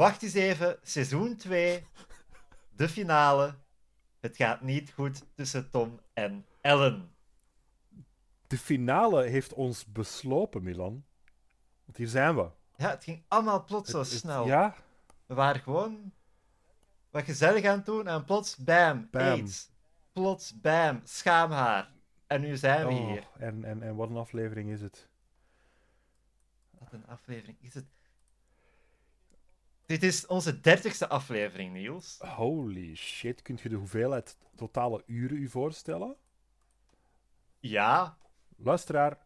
Wacht eens even, seizoen 2, de finale. Het gaat niet goed tussen Tom en Ellen. De finale heeft ons beslopen, Milan. Want hier zijn we. Ja, het ging allemaal plots zo het- snel. Ja, We waren gewoon wat gezellig aan het doen en plots bam, Bam. AIDS. Plots bam, schaamhaar. En nu zijn we Oh, hier. en, en, en wat een aflevering is het. Wat een aflevering is het. Dit is onze dertigste aflevering, Niels. Holy shit, kunt je de hoeveelheid totale uren u voorstellen? Ja, Luisteraar,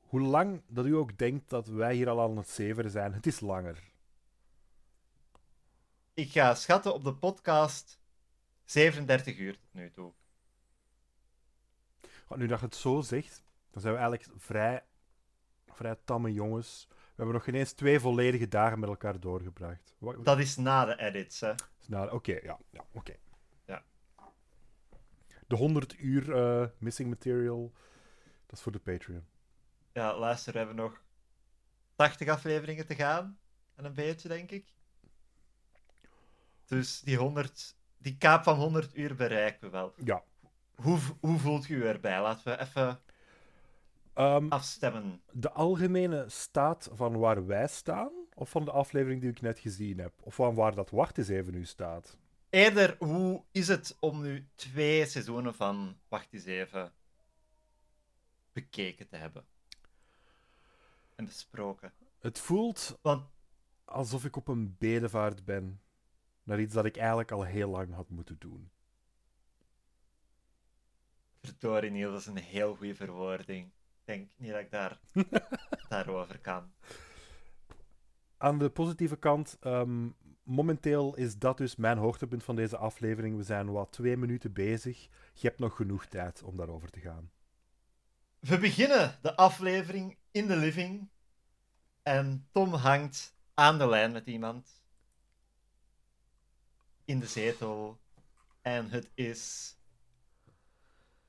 hoe lang dat u ook denkt dat wij hier al aan het zeveren zijn, het is langer. ik ga schatten op de podcast 37 uur tot nu toe. Nu dat je het zo zegt, dan zijn we eigenlijk vrij, vrij tamme jongens. We hebben nog geen eens twee volledige dagen met elkaar doorgebracht. Dat is na de edits, hè. Oké, ja, ja oké. Ja. De 100 uur eh, missing material, dat is voor de Patreon. Ja, luister, we hebben nog 80 afleveringen te gaan. En een beetje, denk ik. Dus die 100, die kaap van 100 uur bereiken we wel. Ja. Hoe, hoe voelt u erbij? Laten we even Ehm, afstemmen. de algemene staat van waar wij staan, of van de aflevering die ik net gezien heb, of van waar dat wacht eens even nu staat. Eerder, hoe is het om nu twee seizoenen van Wacht eens even bekeken te hebben? En besproken. Het voelt Want alsof ik op een bedevaart ben naar iets dat ik eigenlijk al heel lang had moeten doen. Verdorie, Niels, dat is een heel goede verwoording. Ik denk niet dat ik daar, daarover kan. Aan de positieve kant, ehm, momenteel is dat dus mijn hoogtepunt van deze aflevering. We zijn wat twee minuten bezig. Je hebt nog genoeg tijd om daarover te gaan. We beginnen de aflevering in de living. En Tom hangt aan de lijn met iemand. In de zetel. En het is.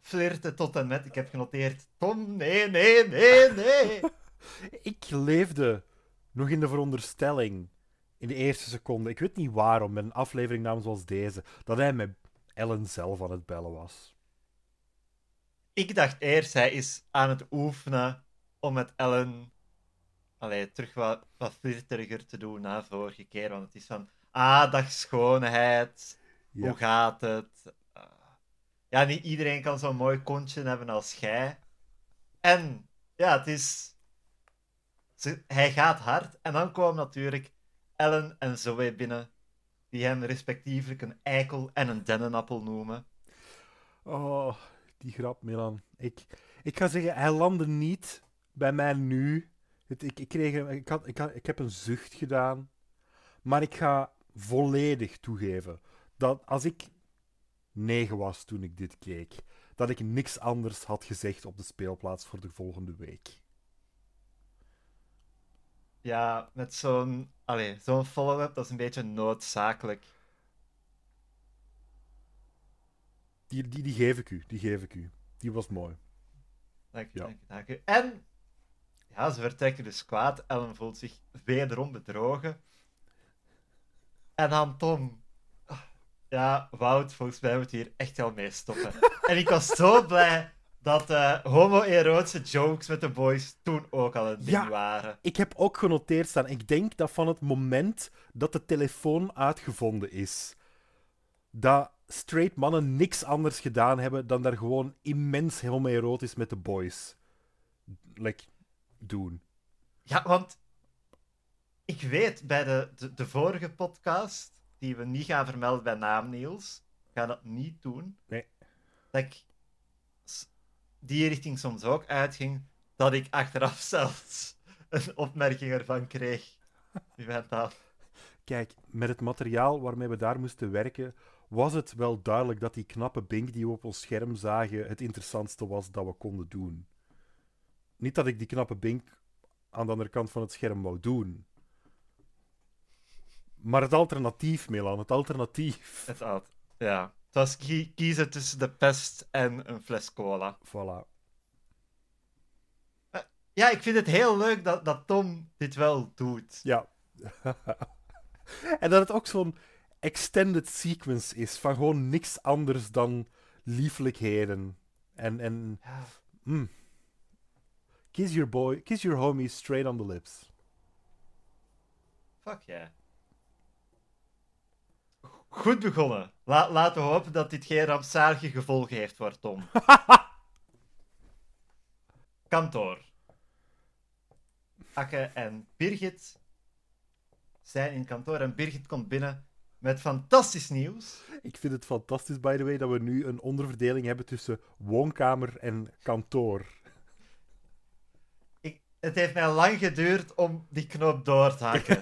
Flirten tot en met. Ik heb genoteerd. Tom, nee, nee, nee, nee. Ik leefde nog in de veronderstelling, in de eerste seconde, ik weet niet waarom, met een aflevering namens zoals deze, dat hij met Ellen zelf aan het bellen was. Ik dacht eerst, hij is aan het oefenen om met Ellen. Allee, terug wat, wat flirteriger te doen na vorige keer. Want het is van. Ah, dag schoonheid. Ja. Hoe gaat het? Ja, niet iedereen kan zo'n mooi kontje hebben als jij. En ja, het is. hij gaat hard. En dan komen natuurlijk Ellen en Zoe binnen. Die hem respectievelijk een eikel en een dennenappel noemen. Oh, die grap, Milan. Ik, ik ga zeggen, hij landde niet bij mij nu. Ik, ik, kreeg, ik, had, ik, had, ik heb een zucht gedaan. Maar ik ga volledig toegeven dat als ik negen was toen ik dit keek, dat ik niks anders had gezegd op de speelplaats voor de volgende week. Ja, met zo'n. Allee, zo'n follow-up, dat is een beetje noodzakelijk. Die, die, die geef ik u, die geef ik u. Die was mooi. Dank u, Ja. dank u, dank u. En ja, ze vertrekken dus kwaad. Ellen voelt zich wederom bedrogen. En dan Tom. Ah, Ja, Wout, volgens mij moet hier echt wel mee stoppen. en ik was zo blij dat eh homo-erotische jokes met de boys toen ook al een ding Ja. waren. Ik heb ook genoteerd staan. Ik denk dat van het moment dat de telefoon uitgevonden is, dat straight mannen niks anders gedaan hebben dan daar gewoon immens homoerotisch met de boys like, doen. Ja, want ik weet bij de, de, de vorige podcast, die we niet gaan vermelden bij naam, Niels, ik ga dat niet doen. Nee. Dat ik die richting soms ook uitging, dat ik achteraf zelfs een opmerking ervan kreeg. Wie bent dat? Kijk, met het materiaal waarmee we daar moesten werken, was het wel duidelijk dat die knappe bink die we op ons scherm zagen het interessantste was dat we konden doen. Niet dat ik die knappe bink aan de andere kant van het scherm wou doen. Maar het alternatief, Milan, het alternatief. Het oud. Ja. Het was kie- kiezen tussen de pest en een fles cola. Voilà. Ja, ik vind het heel leuk dat, dat Tom dit wel doet. Ja. En dat het ook zo'n extended sequence is van gewoon niks anders dan lieflijkheden. En, en Ja. mm. kiss your boy, kiss your homie straight on the lips. Fuck yeah. Goed begonnen. La- laten we hopen dat dit geen rampzalige gevolgen heeft voor Tom. Kantoor. Akke en Birgit zijn in kantoor en Birgit komt binnen met fantastisch nieuws. Ik vind het fantastisch, by the way, dat we nu een onderverdeling hebben tussen woonkamer en kantoor. Het heeft mij lang geduurd om die knoop door te hakken.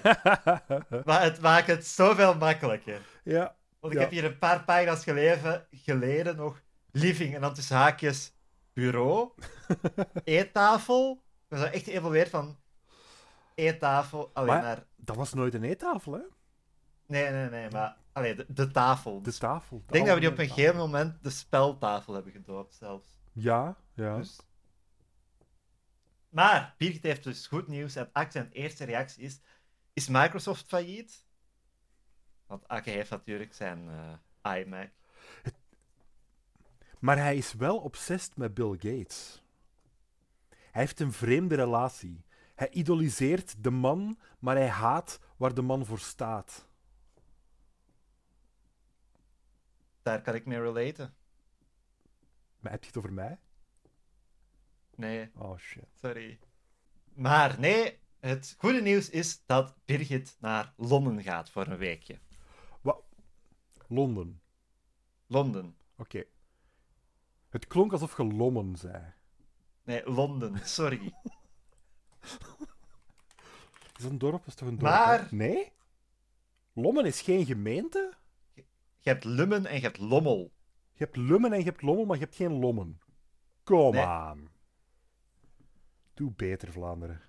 maar het maakt het zoveel makkelijker. ja. Want ik Ja. heb hier een paar pagina's geleden, geleden nog living en dan tussen haakjes bureau, eettafel. Ik was echt geëvolueerd van eettafel alleen Maar- naar... Dat was nooit een eettafel, hè? Nee, nee, nee, maar alleen de, de tafel. De tafel. ik denk dat we die op een gegeven moment de speltafel hebben gedoopt zelfs. Ja, ja. Dus... Maar Birgit heeft dus goed nieuws en zijn eerste reactie is, is Microsoft failliet? Want Akke heeft natuurlijk zijn eh, iMac. Maar hij is wel obsessed met Bill Gates. Hij heeft een vreemde relatie. Hij idoliseert de man, maar hij haat waar de man voor staat. Daar kan ik mee relaten. Maar heb je het over mij? Nee, Oh shit. sorry. Maar nee, het goede nieuws is dat Birgit naar Londen gaat voor een weekje. Londen. Londen. Oké. Het klonk alsof je Lommen zei. Nee, Londen, sorry. Is dat een dorp? Is toch een dorp? Maar- hè? Nee? Lommen is geen gemeente? Je hebt Lummen en je hebt Lommel. Je hebt Lummen en je hebt Lommel, maar je hebt geen Lommen. Kom Nee. aan. Doe beter, Vlaanderen.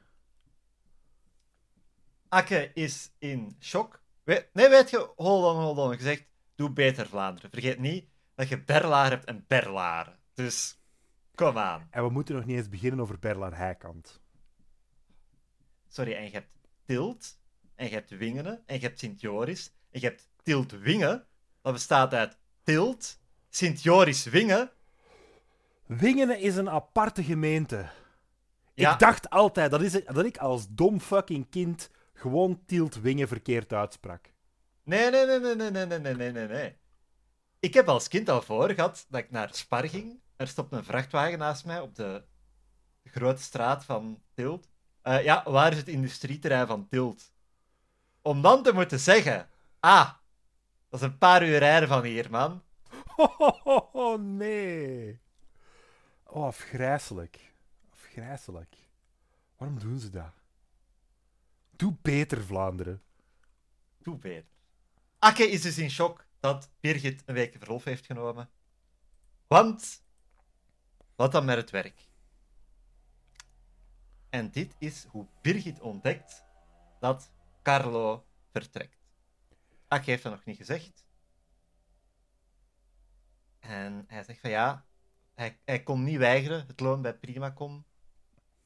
Akke is in shock. We- nee, weet je, hold on, hold on. Je zegt, doe beter Vlaanderen. Vergeet niet dat je Berlaar hebt en Berlaren. Dus, kom aan. En we moeten nog niet eens beginnen over Berlaar Heikant. Sorry, en je hebt Tilt, en je hebt Wingenen, en je hebt Sint-Joris, en je hebt Tilt-Wingen. Dat bestaat uit Tilt, Sint-Joris-Wingen. Wingenen is een aparte gemeente. Ja, Ik dacht altijd dat, is, dat ik als dom fucking kind gewoon Tielt Wingen verkeerd uitsprak. nee, nee, nee, nee, nee, nee, nee, nee, nee, nee, nee. Ik heb als kind al voor gehad dat ik naar Spar ging. Er stopt een vrachtwagen naast mij op de grote straat van Tilt. Eh, ja, waar is het industrieterrein van Tilt? Om dan te moeten zeggen, ah, dat is een paar uur rijden van hier, man. Oh, nee. Oh, afgrijselijk. Afgrijselijk. Waarom doen ze dat? Doe beter, Vlaanderen. Doe beter. Akke is dus in shock dat Birgit een week verlof heeft genomen. Want, wat dan met het werk? En dit is hoe Birgit ontdekt dat Carlo vertrekt. Akke heeft dat nog niet gezegd. En hij zegt van ja, hij, hij kon niet weigeren, het loon bij Primacom.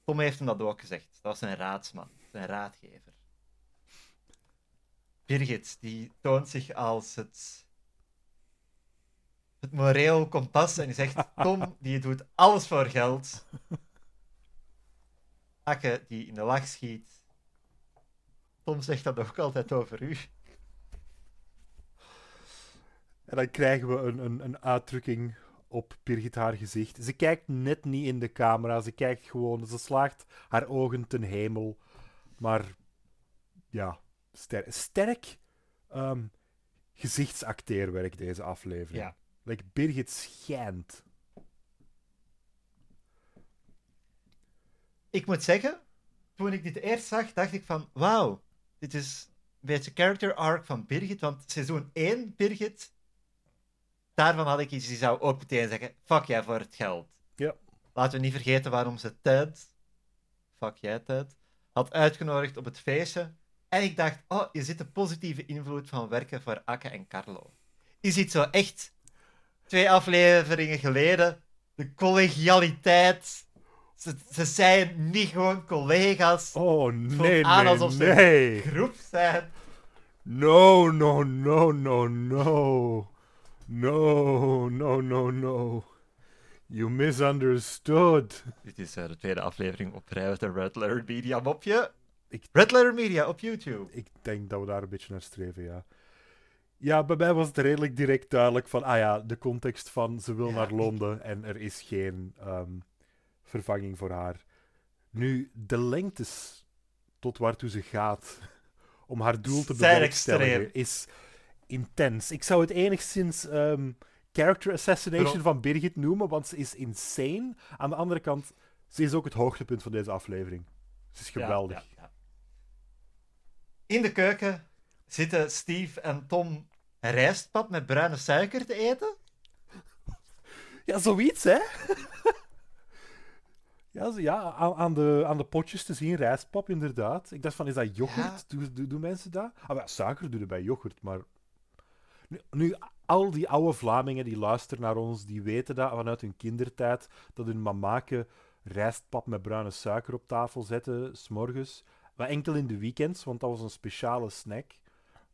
Tom heeft hem dat ook gezegd. Dat was zijn raadsman, zijn raadgever. Birgit, die toont zich als het, het moreel kompas en die zegt: Tom, die doet alles voor geld. Akke, die in de lach schiet. Tom zegt dat ook altijd over u. En dan krijgen we een, een, een uitdrukking op Birgit haar gezicht. Ze kijkt net niet in de camera. Ze kijkt gewoon. Ze slaagt haar ogen ten hemel. Maar ja, sterk, sterk ehm, gezichtsacteerwerk deze aflevering. Ja. Like Birgit schijnt. Ik moet zeggen, toen ik dit eerst zag, dacht ik van: Wauw, dit is een beetje character arc van Birgit. Want seizoen 1, Birgit, daarvan had ik iets, die zou ook meteen zeggen: Fuck jij voor het geld. Ja. Laten we niet vergeten waarom ze Ted, fuck jij Ted, had uitgenodigd op het feestje. En ik dacht, oh, je zit de positieve invloed van werken voor Akke en Carlo. Je ziet zo echt, twee afleveringen geleden, de collegialiteit. Ze, ze zijn niet gewoon collega's, Oh nee, aan nee, alsof ze- nee. groep zijn. No, no, no, no, no. No, no, no, no. You misunderstood. Dit is uh, de tweede aflevering op rij met de Red Letter Media mopje. Ik- Red Letter Media op YouTube. Ik denk dat we daar een beetje naar streven, ja. Ja, bij mij was het redelijk direct duidelijk van, ah ja, de context van ze wil Ja, naar ik- Londen en er is geen ehm, vervanging voor haar. Nu, de lengtes tot waartoe ze gaat om haar doel te bewerkstelligen extreem. is intens. Ik zou het enigszins ehm, character assassination Bro. van Birgit noemen, want ze is insane. Aan de andere kant, ze is ook het hoogtepunt van deze aflevering. Ze is Ja, geweldig. ja, ja. In de keuken zitten Steve en Tom rijstpap met bruine suiker te eten. Ja, zoiets, hè? ja, zo- ja aan, aan, de, aan de potjes te zien, rijstpap, inderdaad. Ik dacht van, is dat yoghurt? Doen, doen, doen mensen dat? Ah, ja, suiker doen er bij yoghurt, maar... Nu, al die oude Vlamingen die luisteren naar ons, die weten dat vanuit hun kindertijd, dat hun mamaken rijstpap met bruine suiker op tafel zetten, s'morgens. Maar enkel in de weekends, want dat was een speciale snack.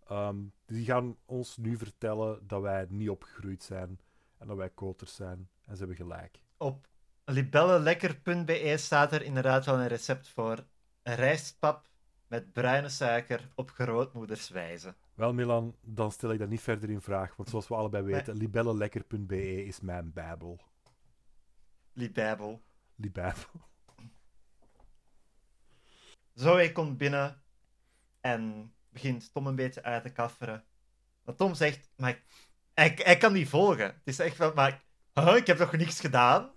Ehm, die gaan ons nu vertellen dat wij niet opgegroeid zijn en dat wij koters zijn. En ze hebben gelijk. Op libellelekker.be staat er inderdaad wel een recept voor rijstpap met bruine suiker op grootmoederswijze. Wel, Milan, dan stel ik dat niet verder in vraag. Want zoals we allebei Nee. weten, libellelekker.be is mijn bijbel. Libijbel. Libijbel. Zoe komt binnen en begint Tom een beetje uit te kafferen. Maar Tom zegt, maar hij, hij kan niet volgen. Het is echt van, maar huh, ik heb nog niks gedaan.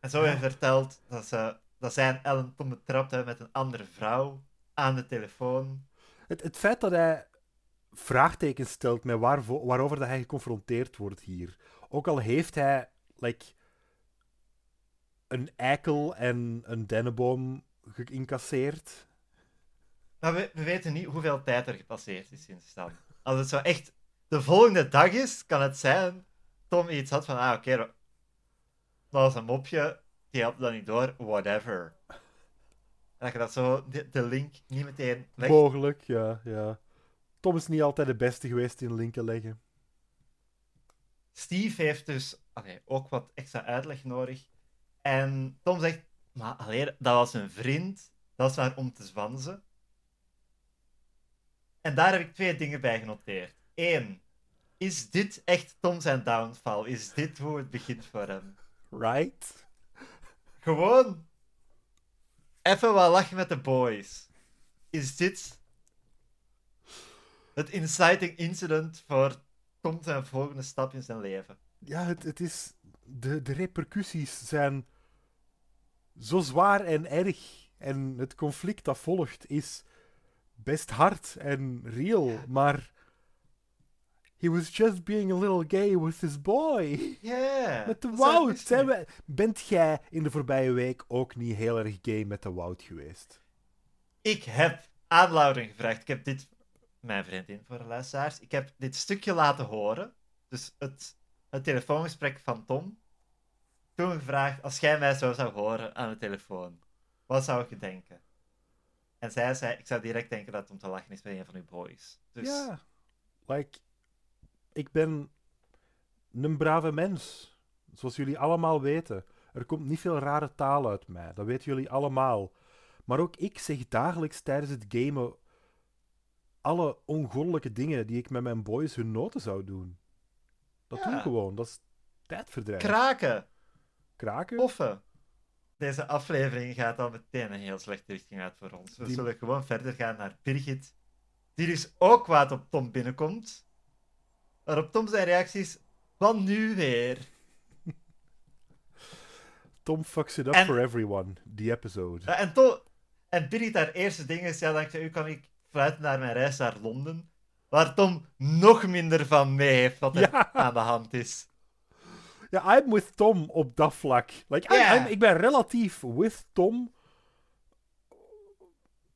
En Zoe Ja. vertelt dat, ze, dat zij en Ellen Tom betrapt hebben met een andere vrouw aan de telefoon. Het, het feit dat hij vraagtekens stelt met waarover dat hij geconfronteerd wordt hier. Ook al heeft hij like, een eikel en een dennenboom geïncasseerd. Maar we, we weten niet hoeveel tijd er gepasseerd is sinds dan. Als het zo echt de volgende dag is, kan het zijn Tom iets had van, ah oké, dat was een mopje, die had dat niet door, whatever. Dat je dat zo, de, de link niet meteen legt. Mogelijk, ja, ja. Tom is niet altijd de beste geweest in linken leggen. Steve heeft dus allee, ook wat extra uitleg nodig. En Tom zegt, maar alleen, dat was een vriend, dat was maar om te zwanzen. En daar heb ik twee dingen bij genoteerd. Eén, is dit echt Tom zijn downfall? Is dit hoe het begint voor hem? Right? Gewoon even wat lachen met de boys. Is dit het inciting incident voor Tom zijn volgende stap in zijn leven? Ja, het, het is... De, de repercussies zijn zo zwaar en erg. En het conflict dat volgt is best hard en real, maar... He was just being a little gay with his boy. Ja. Met de Wout. Zijn we... Bent jij in de voorbije week ook niet heel erg gay met de Wout geweest? Ik heb aan Lauren gevraagd. Ik heb dit, mijn vriendin voor de luisteraars, ik heb dit stukje laten horen. Dus het, het telefoongesprek van Tom. Toen gevraagd, als jij mij zo zou horen aan de telefoon, wat zou je denken? En zij zei, ik zou direct denken dat het om te lachen is met een van uw boys. Dus Ja. Like, ik ben een brave mens. Zoals jullie allemaal weten. Er komt niet veel rare taal uit mij. Dat weten jullie allemaal. Maar ook ik zeg dagelijks tijdens het gamen alle ongoddelijke dingen die ik met mijn boys hun noten zou doen. Dat Ja. doe ik gewoon. Dat is tijdverdrijf. kraken, Kraken? poffen. Deze aflevering gaat al meteen een heel slechte richting uit voor ons. We Die- zullen gewoon verder gaan naar Birgit, die dus ook kwaad op Tom binnenkomt. Waarop Tom zijn reacties, wat nu weer? Tom fucks it up En- for everyone. Die episode. En, Tom, en Birgit, haar eerste ding is, ja, dankzij u kan ik fluiten naar mijn reis naar Londen. Waar Tom nog minder van mee heeft wat er Ja. aan de hand is. Ja, I'm with Tom op dat vlak. Like. I'm- ik ben relatief with Tom.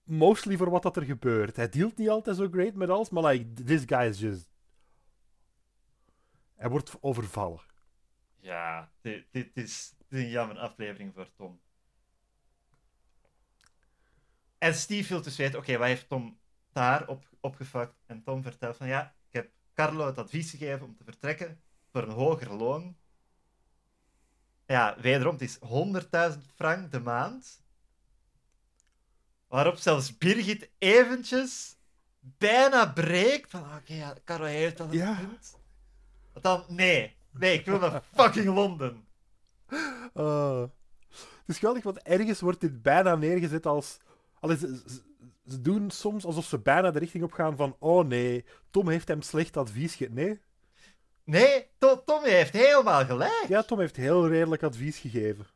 Mostly voor wat dat er gebeurt. Hij dealt niet altijd zo great met alles, maar like, this guy is just... Hij wordt overvallen. Ja, dit, dit, is, dit is een jammer aflevering voor Tom. En Steve wil dus weten, oké, wat heeft Tom daar op, opgefakt. En Tom vertelt van ja, ik heb Carlo het advies gegeven om te vertrekken voor een hoger loon. Ja, wederom, het is 100.000 frank de maand. Waarop zelfs Birgit eventjes bijna breekt van oké, ja, Carlo heeft dan een Ja. punt. Dan, nee, nee, ik wil naar fucking Londen. Ah. Het is geweldig, want ergens wordt dit bijna neergezet als... Allee, ze, doen soms alsof ze bijna de richting op gaan van oh nee, Tom heeft hem slecht advies gegeven. Nee, Nee, To- Tommy heeft helemaal gelijk. ja, Tom heeft heel redelijk advies gegeven.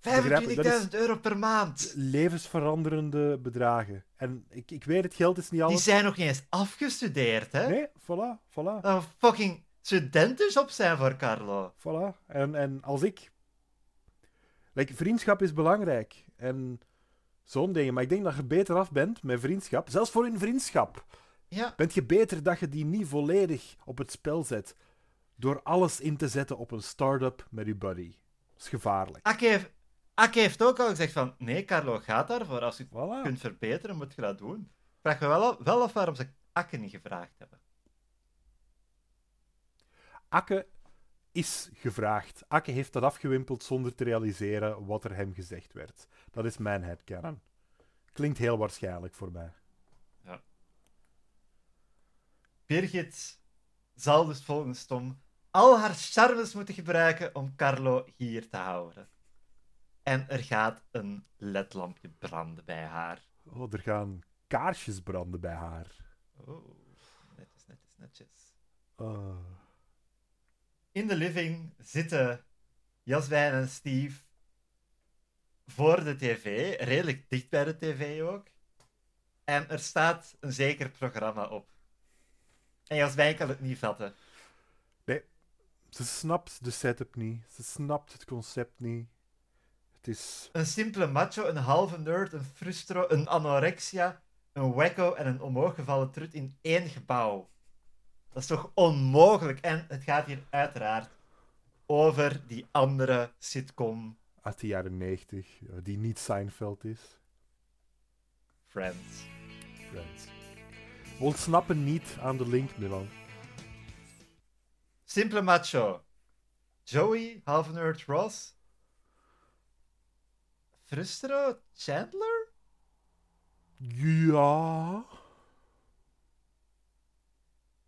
25.000 dat is- euro per maand. Levensveranderende bedragen. En ik, ik weet, het geld is niet Die alles. zijn nog niet eens afgestudeerd, hè? Nee, voilà, voilà, we fucking studenten op zijn voor Carlo. voilà. En, en als ik... Like, vriendschap is belangrijk. En zo'n dingen. Maar ik denk dat je beter af bent met vriendschap. Zelfs voor een vriendschap. Ja, Bent je beter dat je die niet volledig op het spel zet. Door alles in te zetten op een start-up met je buddy. Dat is gevaarlijk. Akke heeft, Akke heeft ook al gezegd van... Nee, Carlo, gaat daarvoor. Als je het Voilà. kunt verbeteren, moet je dat doen. Vraag me wel, wel af waarom ze Akke niet gevraagd hebben. Akke is gevraagd. Akke heeft dat afgewimpeld zonder te realiseren wat er hem gezegd werd. Dat is mijn headcanon. Klinkt heel waarschijnlijk voor mij. Birgit zal dus volgens Tom al haar charmes moeten gebruiken om Carlo hier te houden. En er gaat een ledlampje branden bij haar. Oh, er gaan kaarsjes branden bij haar. Oh, netjes, netjes, netjes. Oh. In de living zitten Jaswijn en Steve voor de tv, redelijk dicht bij de tv ook. En er staat een zeker programma op. En Jaswijn kan het niet vatten. Ze snapt de setup niet. Ze snapt het concept niet. Het is... Een simpele macho, een halve nerd, een frustro, een anorexia, een wacko en een omhooggevallen trut in één gebouw. Dat is toch onmogelijk? En het gaat hier uiteraard over die andere sitcom Uit de jaren 90, die niet Seinfeld is. Friends. Friends. We ontsnappen niet aan de link, Milan. Simpele macho. Joey, halve nerd Ross. Frustro, Chandler? Ja.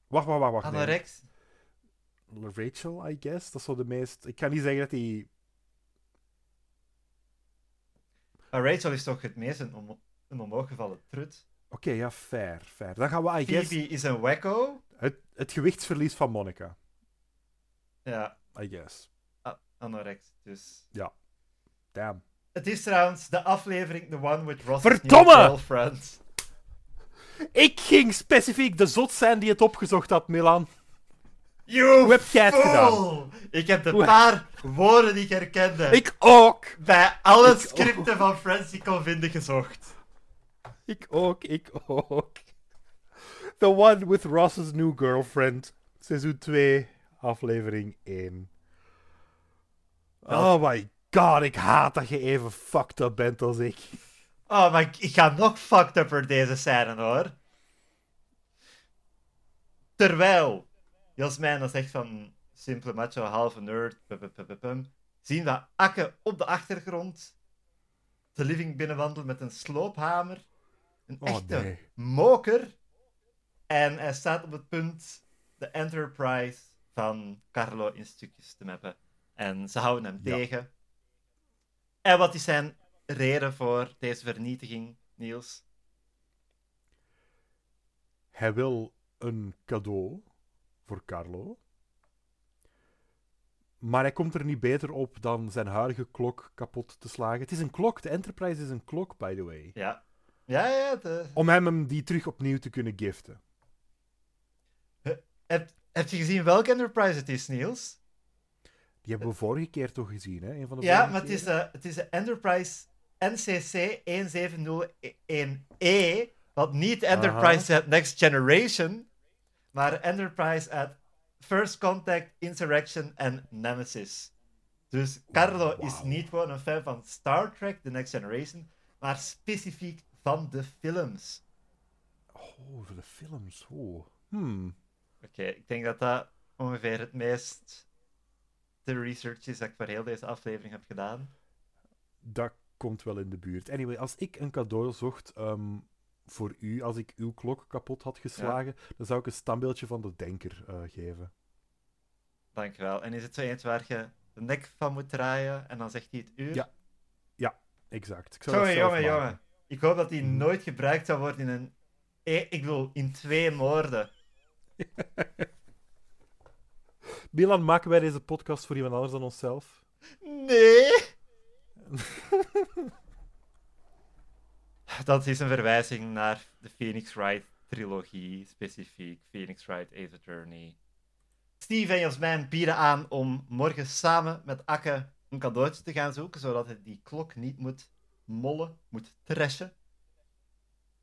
Wacht, wacht, wacht, wacht. nee. Anorex. Rachel, I guess. Dat is zo de meest. Ik kan niet zeggen dat hij. Maar Rachel is toch het meest een, om een omhooggevallen trut. Oké, ja, fair, fair. Dan gaan we, I guess. Phoebe is een wacko. Het, het gewichtsverlies van Monica, Ja, I guess. a- anorex. Dus. Damn. Het is trouwens de aflevering The One with Ross' Verdomme! girlfriend. Ik ging specifiek de zot zijn die het opgezocht had, Milan. You Hoe heb jij het gedaan? Ik heb de paar woorden die ik herkende Ik ook. bij alle Ik scripten van Friends die ik kon vinden gezocht. Ik ook, ik ook. The one with Ross's new girlfriend. Seizoen 2, aflevering 1. Oh my god, ik haat dat je even fucked up bent als ik. Oh, maar ik, ga nog fucked upper deze scène hoor. Terwijl Jasmijn dan zegt van simpele macho, halve nerd, pum, pum, pum, pum, pum, zien we Akke op de achtergrond de living binnenwandelen met een sloophamer. Een Oh, echte nee. moker. En hij staat op het punt de Enterprise van Carlo in stukjes te mappen. En ze houden hem Ja. tegen. En wat is zijn reden voor deze vernietiging, Niels? Hij wil een cadeau voor Carlo. Maar hij komt er niet beter op dan zijn huidige klok kapot te slagen. Het is een klok, de Enterprise is een klok, by the way. Ja. Ja, ja. De... Om hem hem die terug opnieuw te kunnen giften. Heb, heb je gezien welke Enterprise het is, Niels? Die hebben we vorige keer toch gezien, hè? Een van de Ja, maar het is, de, het is de Enterprise NCC 1701E. Wat niet Enterprise uit Next Generation, maar Enterprise uit First Contact, Insurrection en Nemesis. Dus Carlo is niet gewoon een fan van Star Trek, The Next Generation, maar specifiek van de films. Oh, voor de films. Oh. Hmm. Oké, ik denk dat dat ongeveer het meest de research is dat ik voor heel deze aflevering heb gedaan. Dat komt wel in de buurt. Anyway, als ik een cadeau zocht ehm, voor u, als ik uw klok kapot had geslagen, dan zou ik een standbeeldje van de denker eh, geven. Dankjewel. En is het zo eentje waar je de nek van moet draaien en dan zegt hij het uur? Ja. Exact. Ik zou Jongen, jongen, maken. jongen. Ik hoop dat die Mhm. nooit gebruikt zou worden in een... eh, Ik bedoel, in twee moorden. Milan, maken wij deze podcast voor iemand anders dan onszelf? Nee! Dat is een verwijzing naar de Phoenix Wright trilogie, specifiek Phoenix Wright Ace Attorney. Steve en Jasmijn bieden aan om morgen samen met Akke een cadeautje te gaan zoeken, zodat hij die klok niet moet mollen, moet trashen.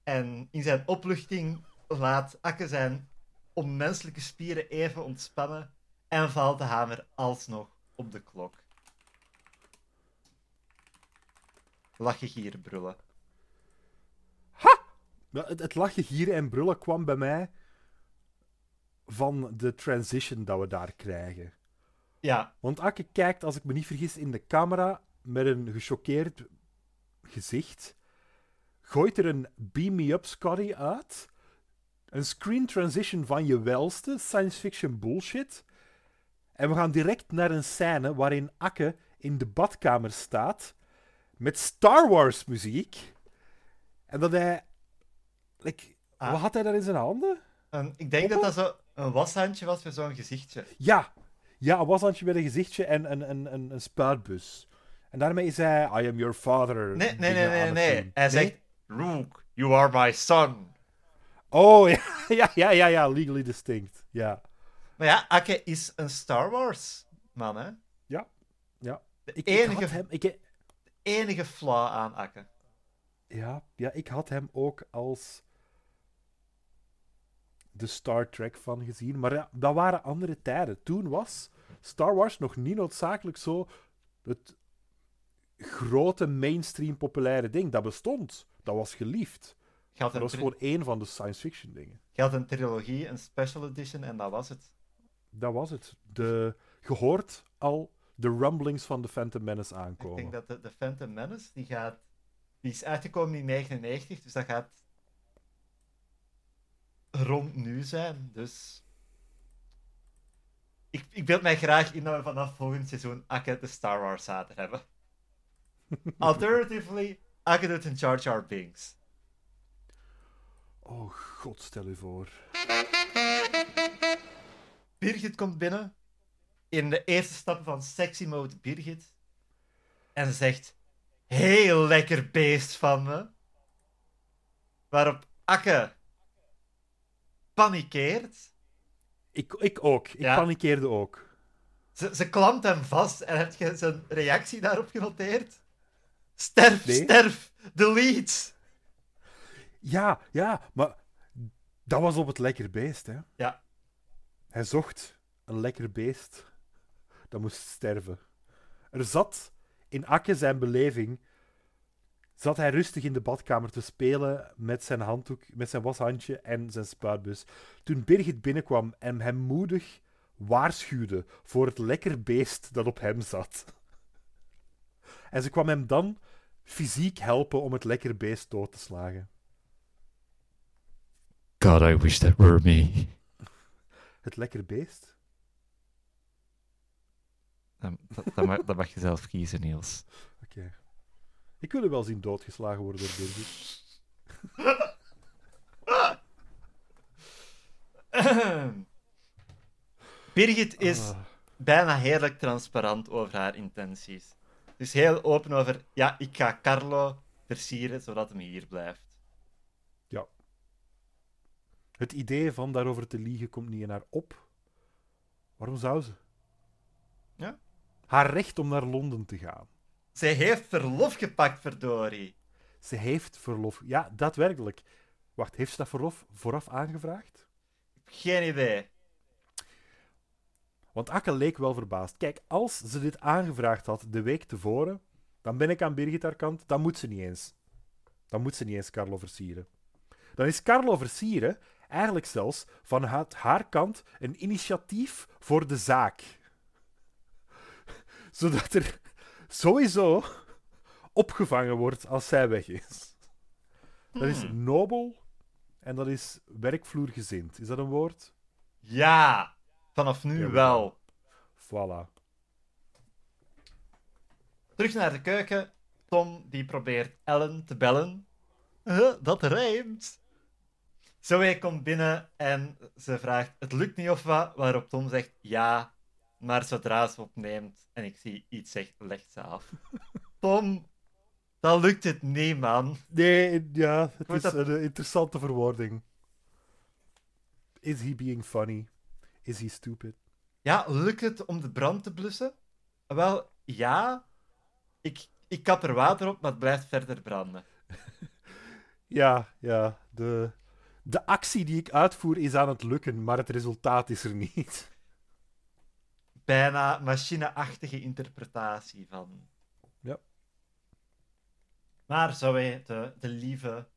En in zijn opluchting laat Akke zijn onmenselijke spieren even ontspannen en valt de hamer alsnog op de klok. Lachen gieren brullen. Ja, het, het lachen, gieren en brullen kwam bij mij van de transition dat we daar krijgen. Ja, Want Akke kijkt, als ik me niet vergis, in de camera met een gechoqueerd gezicht. Gooit er een Beam Me Up Scotty uit. Een screen transition van je welste science fiction bullshit. En we gaan direct naar een scène waarin Akke in de badkamer staat met Star Wars muziek. En dat hij. Like, Ah. Wat had hij daar in zijn handen? en ik denk dat dat zo een washandje was met zo'n gezichtje. Ja, ja, een washandje met een gezichtje en een, een, een, een spuitbus. En daarmee is hij I am your father. Nee, nee, nee, nee, nee. Hij zegt, Luke, you are my son. Oh, ja, ja, ja, ja, ja, legally distinct. Ja. Maar ja, Akke is een Star Wars man, hè? Ja, ja. De Ik, enige, ik had hem, ik, enige flaw aan Akke. ja, ja, ik had hem ook als de Star Trek van gezien. Maar ja, dat waren andere tijden. Toen was Star Wars nog niet noodzakelijk zo het grote mainstream populaire ding. Dat bestond. Dat was geliefd. Dat was gewoon één van de science fiction dingen. je had een trilogie, een special edition, en dat was het. Dat was het. De, gehoord al de rumblings van de Phantom Menace Ik aankomen. denk dat de, de Phantom Menace, die gaat... Die is uitgekomen in 99, dus dat gaat rond nu zijn. Dus... Ik, ik beeld mij graag in dat we vanaf volgend seizoen Akke de Star Wars zater hebben. Alternatively, Akke doet een Jar Jar Binks. Oh god, stel u voor. Birgit komt binnen in de eerste stappen van sexy mode Birgit en ze zegt: Heel lekker beest van me. Waarop Akke panikeert. Ik, ik ook. Ik Ja. panikeerde ook. Ze, ze klampt hem vast en heb je zijn reactie daarop genoteerd? Sterf, Nee. sterf, delete. Ja, ja, maar dat was op het lekker beest, hè. Ja, Hij zocht een lekker beest dat moest sterven. Er zat in Akke zijn beleving, zat hij rustig in de badkamer te spelen met zijn handdoek, met zijn washandje en zijn spuitbus. Toen Birgit binnenkwam en hem moedig waarschuwde voor het lekker beest dat op hem zat. En ze kwam hem dan fysiek helpen om het lekker beest dood te slagen. God, I wish that were me. Het lekker beest? Dan, dan, mag, dan mag je zelf kiezen, Niels. Oké. Ik wil u wel zien doodgeslagen worden door Birgit. Birgit is Ah. bijna heerlijk transparant over haar intenties. Dus heel open over, ja, ik ga Carlo versieren zodat hem hier blijft. Het idee van daarover te liegen komt niet in haar op. Waarom zou ze? Ja. Haar recht om naar Londen te gaan. Zij heeft verlof gepakt, verdorie. Ze heeft verlof. Ja, daadwerkelijk. Wacht, heeft ze dat verlof vooraf aangevraagd? Geen idee. Want Akke leek wel verbaasd. Kijk, als ze dit aangevraagd had de week tevoren, dan ben ik aan Birgit haar kant. Dan moet ze niet eens. Dan moet ze niet eens Carlo versieren. dan is Carlo Versieren eigenlijk zelfs vanuit haar kant een initiatief voor de zaak. Zodat er sowieso opgevangen wordt als zij weg is. Dat is Hmm. nobel en dat is werkvloergezind. Is dat een woord? Ja, vanaf nu Ja, wel. Voilà. Terug naar de keuken. Tom die probeert Ellen te bellen. Huh, dat rijmt. Zoe komt binnen en ze vraagt: Het lukt niet of wat? Waarop Tom zegt ja, maar zodra ze opneemt en ik zie iets zegt, legt ze af. Tom, dan lukt het niet, man. Nee, ja, het Moet is dat- een interessante verwoording. Is he being funny? Is he stupid? Ja, lukt het om de brand te blussen? Wel, ja. Ik, ik kap er water op, maar het blijft verder branden. Ja, ja. De, de actie die ik uitvoer is aan het lukken, maar het resultaat is er niet. Bijna machineachtige interpretatie van. Ja. Maar Zoe, de, de lieve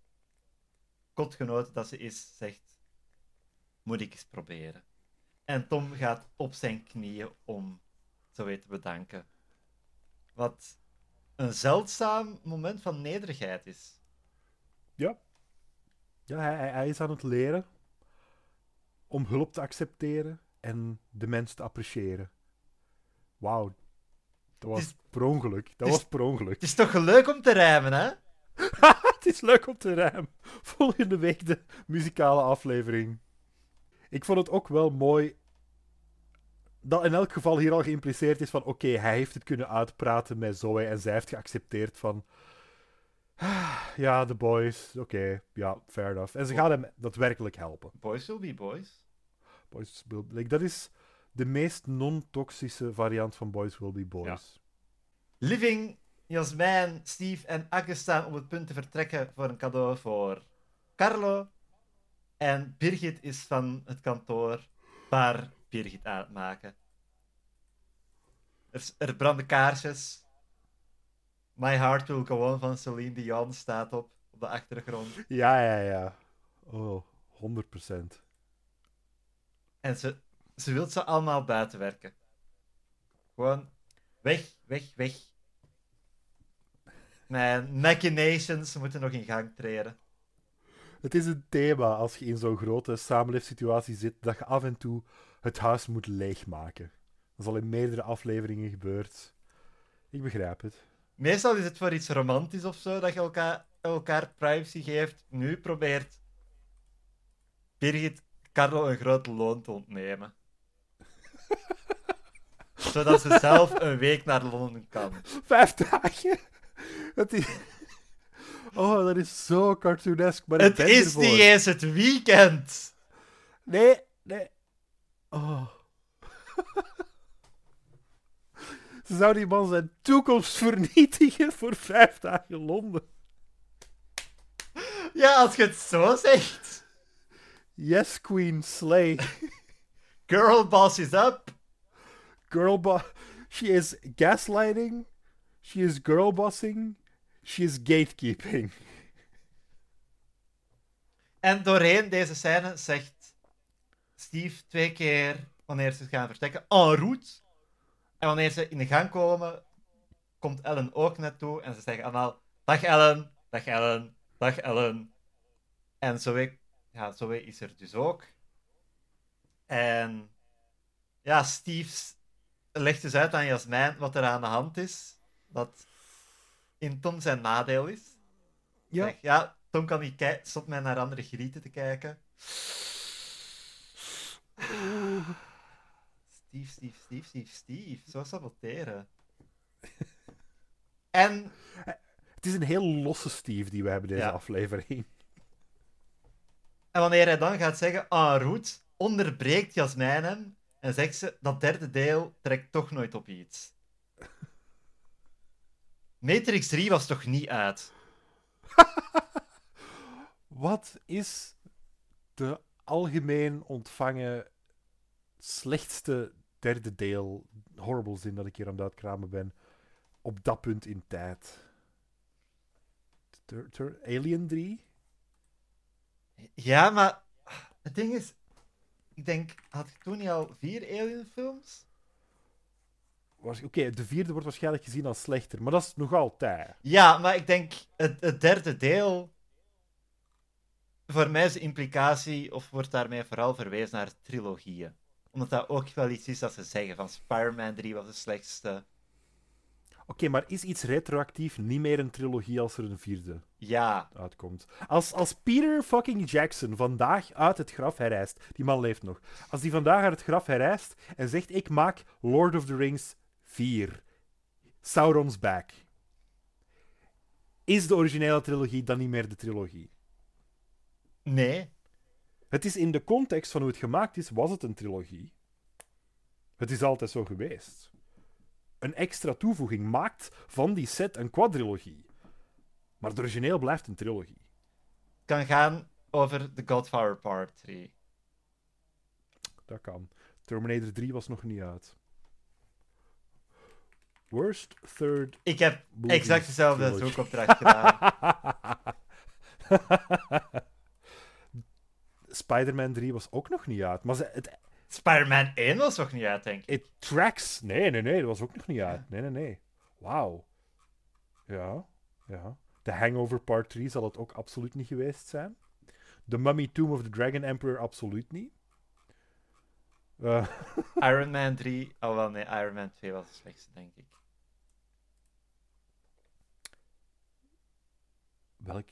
kotgenoot dat ze is, zegt: Moet ik eens proberen. En Tom gaat op zijn knieën om Zoe te bedanken. Wat een zeldzaam moment van nederigheid is. Ja. Ja, hij, hij- hij is aan het leren om hulp te accepteren en de mens te appreciëren. Wauw. Dat was is- per ongeluk. Dat is- was per ongeluk. Het is toch leuk om te rijmen, hè? Het is leuk om te rijmen. Volgende week de muzikale aflevering. Ik vond het ook wel mooi dat in elk geval hier al geïmpliceerd is van oké, hij heeft het kunnen uitpraten met Zoe en zij heeft geaccepteerd van "Ah, ja, de boys, oké, ja, fair enough. En ze gaan hem daadwerkelijk helpen. Boys will be boys. Boys will, like, dat is de meest non-toxische variant van Boys Will Be Boys. Living, Jasmijn, Steve en Agge staan op het punt te vertrekken voor een cadeau voor Carlo. En Birgit is van het kantoor waar Birgit aan het maken. Er, er branden kaarsjes. My Heart Will Go On van Celine Dion staat op, op de achtergrond. Ja, ja, ja. Oh, 100%. En ze, ze wil ze allemaal buiten werken. Gewoon weg, weg, weg. Mijn machinations moeten nog in gang treden. Het is een thema als je in zo'n grote samenleefsituatie zit, dat je af en toe het huis moet leegmaken. Dat is al in meerdere afleveringen gebeurd. Ik begrijp het. Meestal is het voor iets romantisch of zo dat je elkaar, elkaar privacy geeft. Nu probeert Birgit Carlo een groot loon te ontnemen. Zodat ze zelf een week naar Londen kan. Vijf dagen! Het is... Oh, dat is zo cartoonesk, maar Het is ervoor. niet eens het weekend! Nee, nee. Oh. Ze zou die man zijn toekomst vernietigen voor vijf dagen Londen. Ja, als je het zo zegt. Yes, Queen Slay. Girl boss is up. Girl She is gaslighting. She is girlbossing. She is gatekeeping. En doorheen deze scène zegt Steve twee keer wanneer ze gaan vertrekken, en route. En wanneer ze in de gang komen, komt Ellen ook naartoe en ze zeggen allemaal, dag Ellen, dag Ellen, dag Ellen. En Zoe, ja, Zoe is er dus ook. En ja, Steve legt dus uit aan Jasmijn wat er aan de hand is. Dat in Tom zijn nadeel is. Ja. Zeg, ja, Tom kan niet kijken, stop mij naar andere grieten te kijken. Steve, Steve, Steve, Steve, Steve. Zo saboteren. en, Het is een heel losse Steve die we hebben deze Ja. aflevering. en wanneer hij dan gaat zeggen, en route, onderbreekt Jasmijn hem en zegt ze, dat derde deel trekt toch nooit op iets. Matrix 3 was toch niet uit? Wat is de algemeen ontvangen slechtste derde deel, horrible zin dat ik hier aan het uitkramen ben, op dat punt in tijd? Alien 3? Ja, maar het ding is, ik denk, had ik toen niet al vier Alien-films? Oké, de vierde wordt waarschijnlijk gezien als slechter, maar dat is nog altijd. Ja, maar ik denk het, het derde deel. Voor mij is de implicatie, of wordt daarmee vooral verwezen naar trilogieën. Omdat dat ook wel iets is dat ze zeggen: van Spider-Man 3 was de slechtste. Oké, maar is iets retroactief niet meer een trilogie als er een vierde Ja, uitkomt? Als, als Peter fucking Jackson vandaag uit het graf herrijst, die man leeft nog. Als die vandaag uit het graf herrijst en zegt: Ik maak Lord of the Rings 4. Sauron's Back. Is de originele trilogie dan niet meer de trilogie? nee. Het is in de context van hoe het gemaakt is, was het een trilogie. Het is altijd zo geweest. Een extra toevoeging maakt van die set een quadrilogie. Maar het origineel blijft een trilogie. Kan gaan over The Godfather Part 3. Dat kan. Terminator 3 was nog niet uit. Worst third. Ik heb exact dezelfde zoekopdracht gedaan. Spider-Man 3 was ook nog niet uit. Maar ze- het, Spider-Man 1 was nog niet uit, denk ik. it tracks. Nee, nee, nee, dat was ook nog niet uit. Nee, nee, nee. Wauw. Ja, ja. The Hangover Part 3 zal het ook absoluut niet geweest zijn. The Mummy Tomb of the Dragon Emperor absoluut niet. Eh, Iron Man 3, oh wel nee, Iron Man 2 was de slechtste, denk ik. welk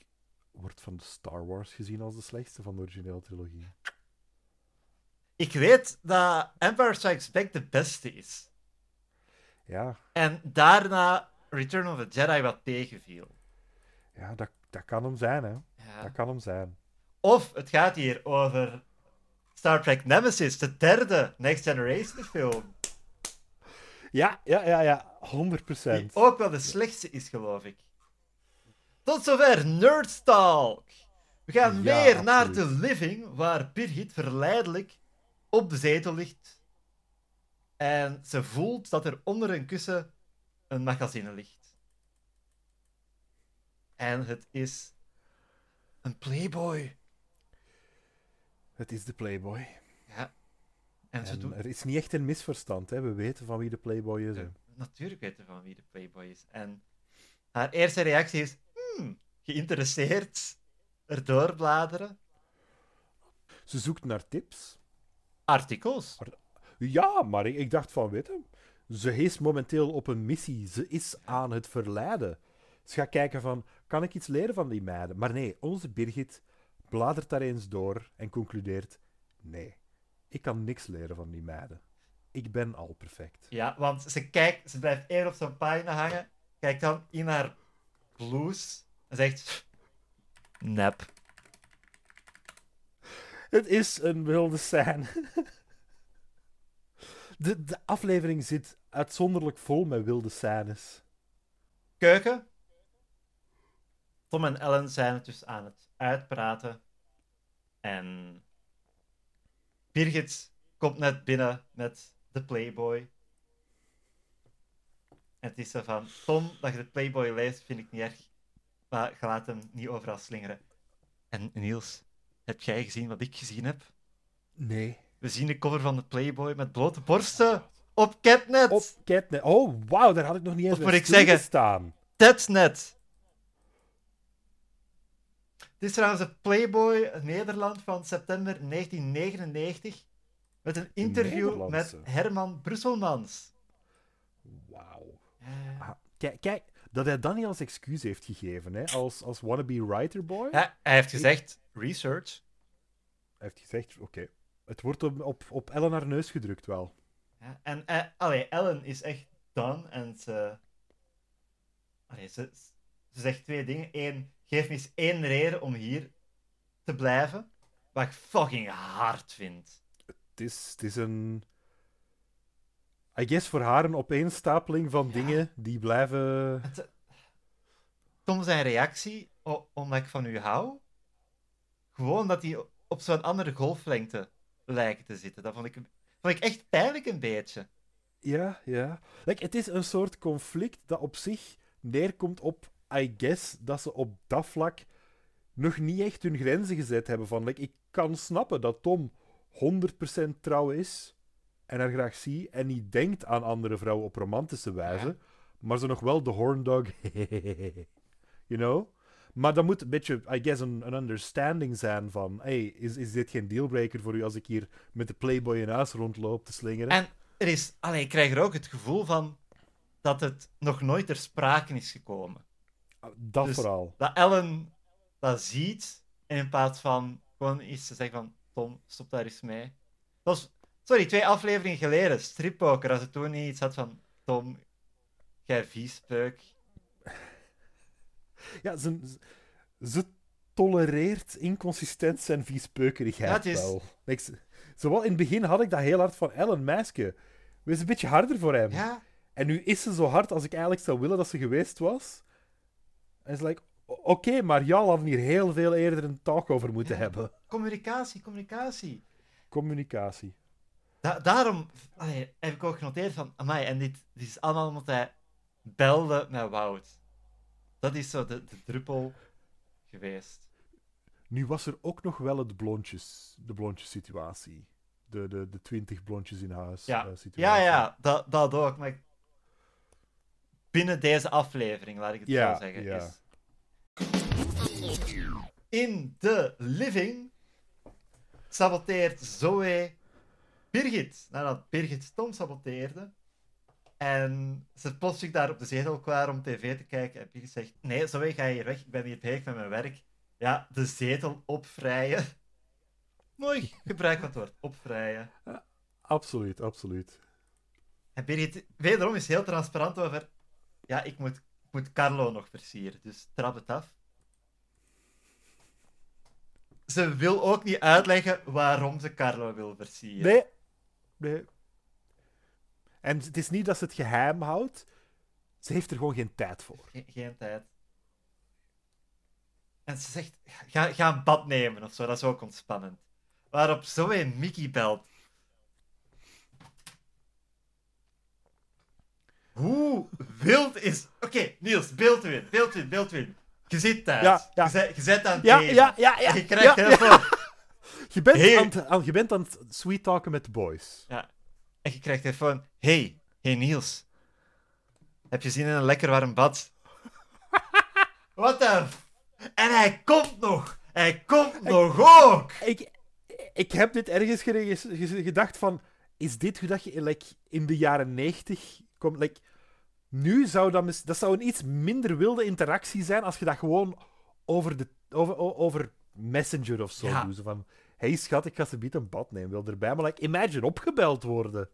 wordt van Star Wars gezien als de slechtste van de originele trilogie? Ik weet dat Empire Strikes Back de beste is. Ja, En daarna Return of the Jedi wat tegenviel. ja dat, dat kan hem zijn, hè. Ja. Dat kan hem zijn. Of het gaat hier over Star Trek Nemesis, de derde Next Generation film. Ja, ja, ja, ja. 100%. Die ook wel de slechtste is, geloof ik. Tot zover Nerdstalk. We gaan Ja, weer naar de living, waar Birgit verleidelijk op de zetel ligt. En ze voelt dat er onder een kussen een magazine ligt. En het is een Playboy. Het is de Playboy. Ja. En ze En doet... er is niet echt een misverstand, hè. We weten van wie de Playboy is. hè. natuurlijk weten van wie de Playboy is. En haar eerste reactie is: hmm, geïnteresseerd, erdoor bladeren. Ze zoekt naar tips. Artikels. Ja, maar ik, ik dacht van, weet je, ze is momenteel op een missie. Ze is aan het verleiden. Ze gaat kijken van, kan ik iets leren van die meiden? Maar nee, onze Birgit bladert daar eens door en concludeert, nee, ik kan niks leren van die meiden. Ik ben al perfect. Ja, want ze kijkt, ze blijft even op zo'n pagina hangen, kijkt dan in haar blouse en zegt: Nep. Het is een wilde scène. De, de aflevering zit uitzonderlijk vol met wilde scènes. Keuken. Tom en Ellen zijn het dus aan het uitpraten. En Birgit komt net binnen met de Playboy. En het is zo van, Tom, dat je de Playboy leest, vind ik niet erg. Maar je laat hem niet overal slingeren. En Niels, heb jij gezien wat ik gezien heb? Nee. We zien de cover van de Playboy met blote borsten op Catnet. Op Catnet. Oh, wauw, daar had ik nog niet eens Of moet ik zeggen-. Tetsnet. Het is trouwens de Playboy Nederland van september 1999. Met een interview met. Herman Brusselmans. Wauw. Eh, Ah, kijk, kijk, dat hij dat niet als excuus heeft gegeven, hè, als, als wannabe writer boy. ja, hij heeft gezegd: research. Hij heeft gezegd, oké, het wordt op, op, op Ellen haar neus gedrukt wel. Ja, en eh, allee, Ellen is echt done en ze, allee, ze. Ze zegt twee dingen. Eén, geef me eens één reden om hier te blijven. Wat ik fucking hard vind. Het is, het is een... I guess voor haar een opeenstapeling van Ja. dingen die blijven... Het, eh, Tom zijn reactie, omdat ik van u hou, gewoon dat hij op zo'n andere golflengte lijkt te zitten. Dat vond ik, vond ik echt pijnlijk een beetje. Ja, ja. Like, het is een soort conflict dat op zich neerkomt op, I guess, dat ze op dat vlak nog niet echt hun grenzen gezet hebben. Van, like, ik kan snappen dat Tom 100% trouw is en haar graag zie en niet denkt aan andere vrouwen op romantische wijze, Ja. maar ze nog wel de horndog, you know? Maar dat moet een beetje, I guess, een, een understanding zijn van, hey, is, is dit geen dealbreaker voor u als ik hier met de Playboy in huis rondloop te slingeren? En er is, allee, ik krijg er ook het gevoel van dat het nog nooit ter sprake is gekomen. dat dus- vooral. Dat Ellen dat ziet en in plaats van gewoon iets te zeggen van Tom, stop daar eens mee. Dat was, sorry, twee afleveringen geleden, strippoker, als het toen niet iets had van Tom, jij viespeuk. Ja, ze, ze- ze tolereert inconsistentie en viespeukerigheid Ja, het is- wel. Like, ze- zowel in het begin had ik dat heel hard van Ellen, meisje. Wees een beetje harder voor hem. Ja, En nu is ze zo hard als ik eigenlijk zou willen dat ze geweest was. En is like, oké, maar jou hadden hier heel veel eerder een talk over moeten Ja. hebben. communicatie, communicatie. Communicatie. Da- daarom allee, heb ik ook genoteerd van, amai, en dit, dit is allemaal omdat hij belde met Wout. Dat is zo de, de druppel geweest. Nu was er ook nog wel het blondjes, de blondjes situatie. De, de, de twintig blondjes in huis Ja, eh, situatie. ja, ja dat, dat ook. Maar binnen deze aflevering, laat ik het Ja, zo zeggen. ja. Is... In de living saboteert Zoe Birgit. Nadat Birgit Tom saboteerde. En ze post zich daar op de zetel klaar om tv te kijken. En Birgit zegt: Nee, Zoe, ga hier weg. Ik ben hier bezig met mijn werk. Ja, de zetel opvrijen. Mooi gebruik van het woord opvrijen. Absoluut, absoluut. En Birgit, wederom is heel transparant over. Ja, ik moet, ik moet Carlo nog versieren, dus trap het af. Ze wil ook niet uitleggen waarom ze Carlo wil versieren. Nee. Nee. En het is niet dat ze het geheim houdt. Ze heeft er gewoon geen tijd voor. Ge- geen tijd. En ze zegt: ga, ga een bad nemen of zo, dat is ook ontspannend. Waarop Zoe Mickey belt. Hoe wild is. Oké, Niels, in, beeld u in, beeld u in. Je zit thuis. Ja, ja. Je, je zet aan het Ja, ja, ja, ja. Je krijgt heel veel. Je bent, Hey. aan het, aan- je bent aan het sweet talken met de boys. Ja. En je krijgt telefoon. Hey, hey Niels. Heb je zin in een lekker warm bad? Wat dan? En hij komt nog. Hij komt nog ook. Ik, ik heb dit ergens gedacht van... Is dit hoe dat je like, in de jaren 90 komt? Like, nu zou dat... Dat zou een iets minder wilde interactie zijn als je dat gewoon over, de, over, over Messenger of zo Ja. doet. Van... Hey schat, ik ga ze een bad nemen. Wil erbij? Maar like, imagine opgebeld worden.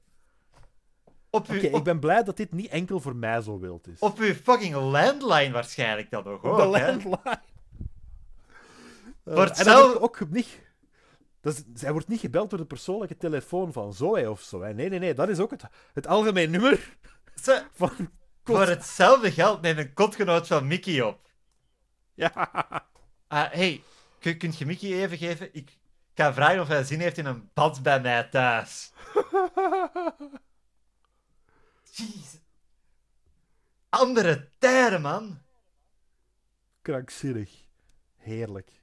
Op uw, Oké, ik op, ben blij dat dit niet enkel voor mij zo wild is. op uw fucking landline waarschijnlijk dan nog Op ook, de landline. Eh, Wordt en dan zelf- wordt ook niet... Dat is, zij wordt niet gebeld door de persoonlijke telefoon van Zoe of zo. Hè. Nee, nee, nee. Dat is ook het, het algemeen nummer Ze, van... voor hetzelfde geld neemt een kotgenoot van Mickey op. Ja. Ah, hey, kun, kunt je Mickey even geven? Ik ga vragen of hij zin heeft in een bad bij mij thuis. Jeez. Andere tijden, man. Krankzinnig. Heerlijk.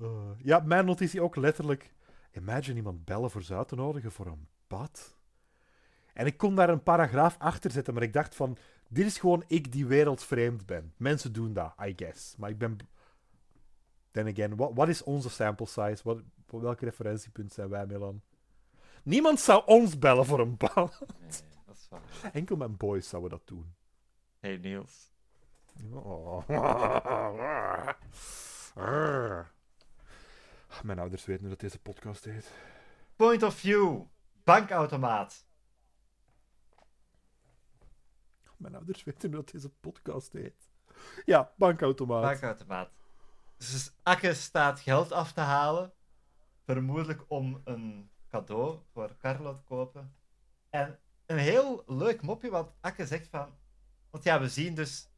Eh, ja, mijn notitie ook letterlijk. Imagine iemand bellen voor ze uit te nodigen voor een bad. En ik kon daar een paragraaf achter zetten, maar ik dacht van... Dit is gewoon ik die wereldvreemd ben. Mensen doen dat, I guess. Maar ik ben... Then again, wat, wat is onze sample size? Wat, op welk referentiepunt zijn wij, Milan? Niemand zou ons bellen voor een bad. Nee, dat is waar. Enkel mijn boys zouden dat doen. Hey, Niels. Oh. Mijn ouders weten hoe dat deze podcast heet. Point of view. Bankautomaat. Mijn ouders weten hoe dat deze podcast heet. Ja, bankautomaat. Bankautomaat. Dus Akke staat geld af te halen. Vermoedelijk om een cadeau voor Carlo te kopen. En een heel leuk mopje, want Akke zegt van... Want ja, we zien dus...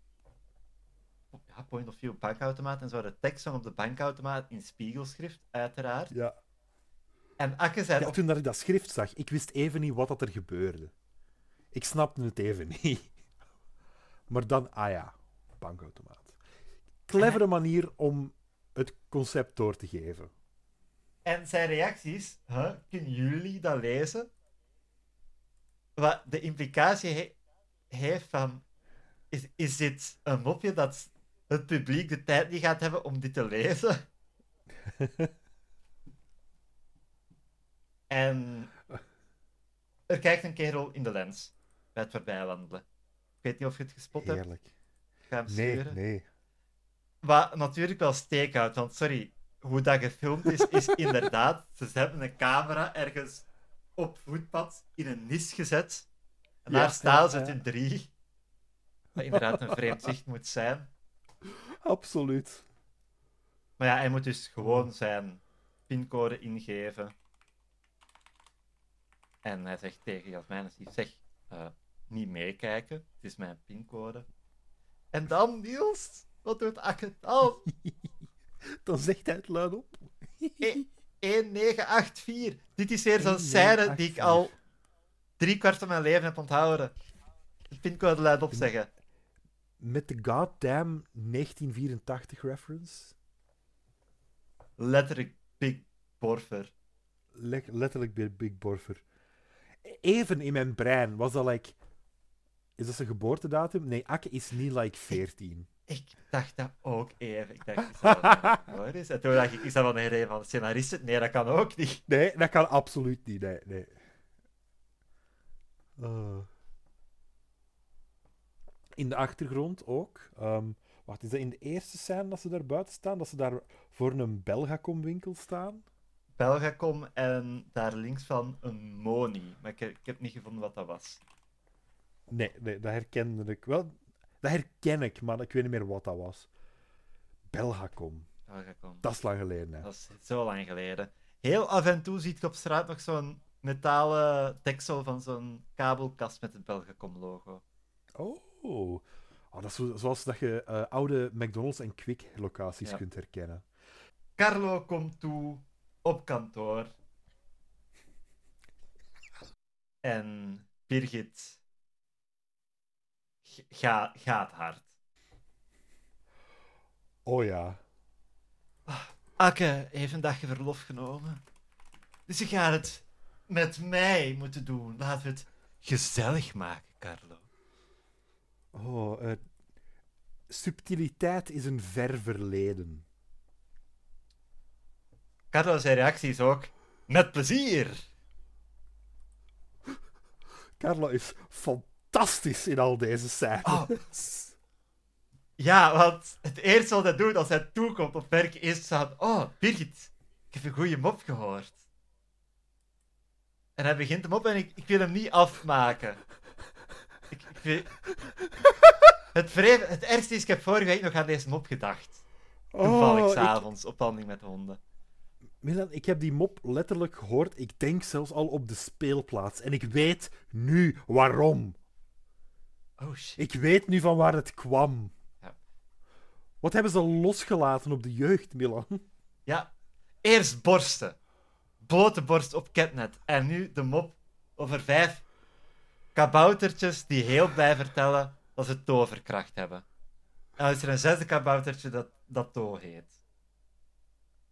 Ja, point of view bankautomaat en zo. De tekst van op de bankautomaat in spiegelschrift, uiteraard. Ja. En Akke zei... ja, toen dat ik dat schrift zag, ik wist even niet wat dat er gebeurde. Ik snapte het even niet. Maar dan, ah ja, bankautomaat. Clevere manier om het concept door te geven. En zijn reactie is: huh, kunnen jullie dat lezen? Wat de implicatie he- heeft van: is, is dit een mopje dat het publiek de tijd niet gaat hebben om dit te lezen? en er kijkt een kerel in de lens bij het voorbijwandelen. Ik weet niet of je het gespot hebt. Heerlijk. Ga hem Nee, sturen. nee. Wat natuurlijk wel steek houdt, want sorry, hoe dat gefilmd is, is inderdaad. Ze hebben een camera ergens op voetpad in een nis gezet. En Ja, daar staan ja, ze ja. ten drie. Wat inderdaad een vreemd zicht moet zijn. Absoluut. Maar ja, hij moet dus gewoon zijn pincode ingeven. En hij zegt tegen Jasmijn, zeg, eh, niet meekijken, het is mijn pincode. En dan, Niels, wat doet Akke dan? Dan zegt hij het luid op. E- 1984. Dit is weer zo'n scène die ik 1984. al drie kwart van mijn leven heb onthouden. De pincode luid opzeggen. Met de goddamn 1984 reference. Letterlijk Big Borfer. Le- letterlijk Big Borfer. Even in mijn brein was dat like... Is dat zijn geboortedatum? Nee, Akke is niet like 14. Ik dacht dat ook even. Ik dacht, is dat? En toen dacht ik, is dat van een reden van de scenaristen? Nee, dat kan ook niet. Nee, dat kan absoluut niet. Nee, nee. Eh. In de achtergrond ook. wacht, is dat in de eerste scène dat ze daar buiten staan? Dat ze daar voor een Belgacom-winkel staan? Belgacom en daar links van een Moni. Maar ik, heb- ik heb niet gevonden wat dat was. Nee, nee, dat herkende ik wel. Dat herken ik, maar ik weet niet meer wat dat was. Belgacom. Belgacom. Dat is lang geleden, hè. Dat is zo lang geleden. Heel af en toe ziet je op straat nog zo'n metalen deksel van zo'n kabelkast met het Belgacom-logo. Oh. Oh, dat is zo- zoals dat je eh, oude McDonald's en Quick locaties Ja. kunt herkennen. Carlo komt toe op kantoor. En Birgit ga- gaat hard. Oh ja. Akke heeft een dagje verlof genomen. Dus je gaat het met mij moeten doen. Laten we het gezellig maken, Carlo. Oh, eh, subtiliteit is een ver verleden. Carlo, zijn reactie is ook met plezier. Carlo is fantastisch in al deze scènes. Oh. Ja, want het eerste wat hij doet als hij toekomt op werk is van... Oh, Birgit, ik heb een goede mop gehoord. En hij begint hem op en ik, ik wil hem niet afmaken. Ik, ik wil... het, het ergste is, ik heb vorige week nog aan deze mop gedacht. Toevallig Oh, ik- s'avonds op wandeling met de honden. Milan, ik heb die mop letterlijk gehoord. Ik denk zelfs al op de speelplaats. En ik weet nu waarom. Oh shit. Ik weet nu van waar het kwam. Ja. Wat hebben ze losgelaten op de jeugd, Milan? Ja, eerst borsten. Blote borst op Catnet. En nu de mop over vijf kaboutertjes die heel blij vertellen dat ze toverkracht hebben. En dan is er een zesde kaboutertje dat, dat To heet.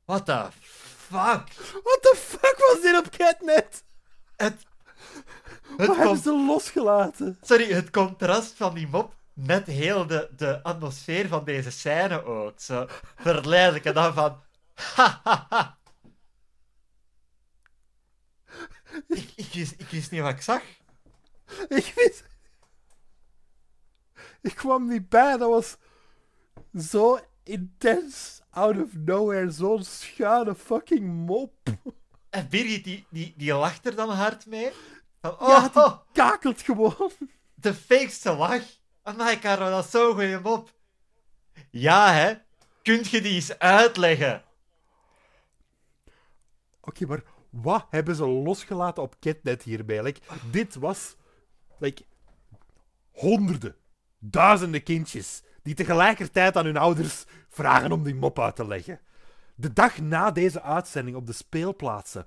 What the fuck? What the fuck was dit op Catnet? Het, het, Wat hebben ze losgelaten? sorry, het contrast van die mop met heel de, de atmosfeer van deze scène ook. Zo verleidelijk. En dan van... Ha, ha, ha. Ik, ik, wist, ik wist niet wat ik zag. Ik wist... Ik kwam niet bij. Dat was zo intens out of nowhere. Zo'n schuine fucking mop. En Birgit, die, die, die lacht er dan hard mee. Van, oh, Ja, die kakelt gewoon. de fakeste lach. Amai, Caro, dat is zo'n goeie mop. Ja, hè. Kunt je die eens uitleggen? Oké, maar wat hebben ze losgelaten op Catnet hierbij? Like, dit was like, honderden, duizenden kindjes die tegelijkertijd aan hun ouders vragen om die mop uit te leggen. De dag na deze uitzending op de speelplaatsen.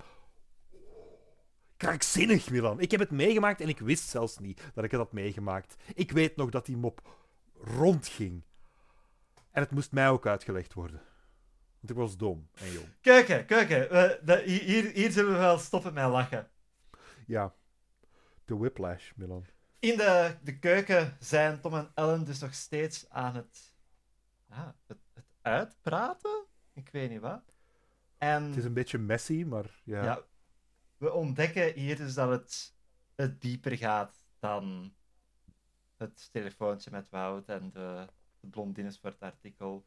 Krankzinnig, Milan. Ik heb het meegemaakt en ik wist zelfs niet dat ik het had meegemaakt. Ik weet nog dat die mop rondging. En het moest mij ook uitgelegd worden. Want ik was dom en jong. Keuken, keuken. We- de- hier, hier zullen we wel stoppen met lachen. Ja. De whiplash, Milan. In de, de keuken zijn Tom en Ellen dus nog steeds aan het, ja, het, het uitpraten. Ik weet niet wat. En Het is een beetje messy, maar ja. ja. We ontdekken hier dus dat het, het dieper gaat dan het telefoontje met Wout en de, de blondines voor het artikel.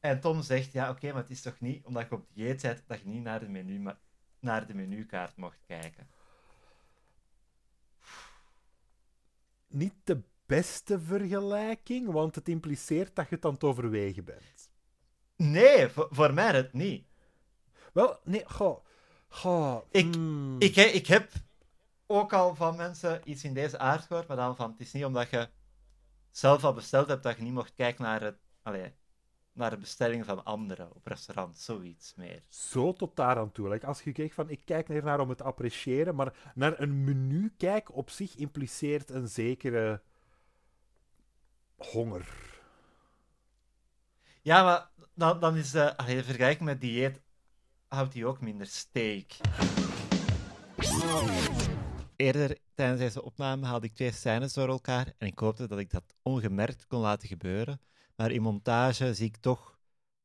En Tom zegt, ja oké, maar het is toch niet omdat je op dieet bent dat je niet naar de, menu, ma- naar de menukaart mocht kijken. Niet de beste vergelijking, want het impliceert dat je het aan het overwegen bent. Nee, voor, voor mij het niet. Wel, nee, goh. Goh Ik- hmm. Ik, ik heb ook al van mensen iets in deze aard gehoord, maar dan van het is niet omdat je zelf al besteld hebt dat je niet mocht kijken naar, het, allee, naar de bestellingen van anderen op restaurant, zoiets meer. Zo tot daar aan toe. Like, als je kijkt van, ik kijk naar om het te appreciëren, maar naar een menu kijk op zich impliceert een zekere honger. Ja, maar dan, dan is de, allee, de vergelijking met dieet houdt hij ook minder steek. Eerder tijdens deze opname haalde ik twee scènes door elkaar en ik hoopte dat ik dat ongemerkt kon laten gebeuren. Maar in montage zie ik toch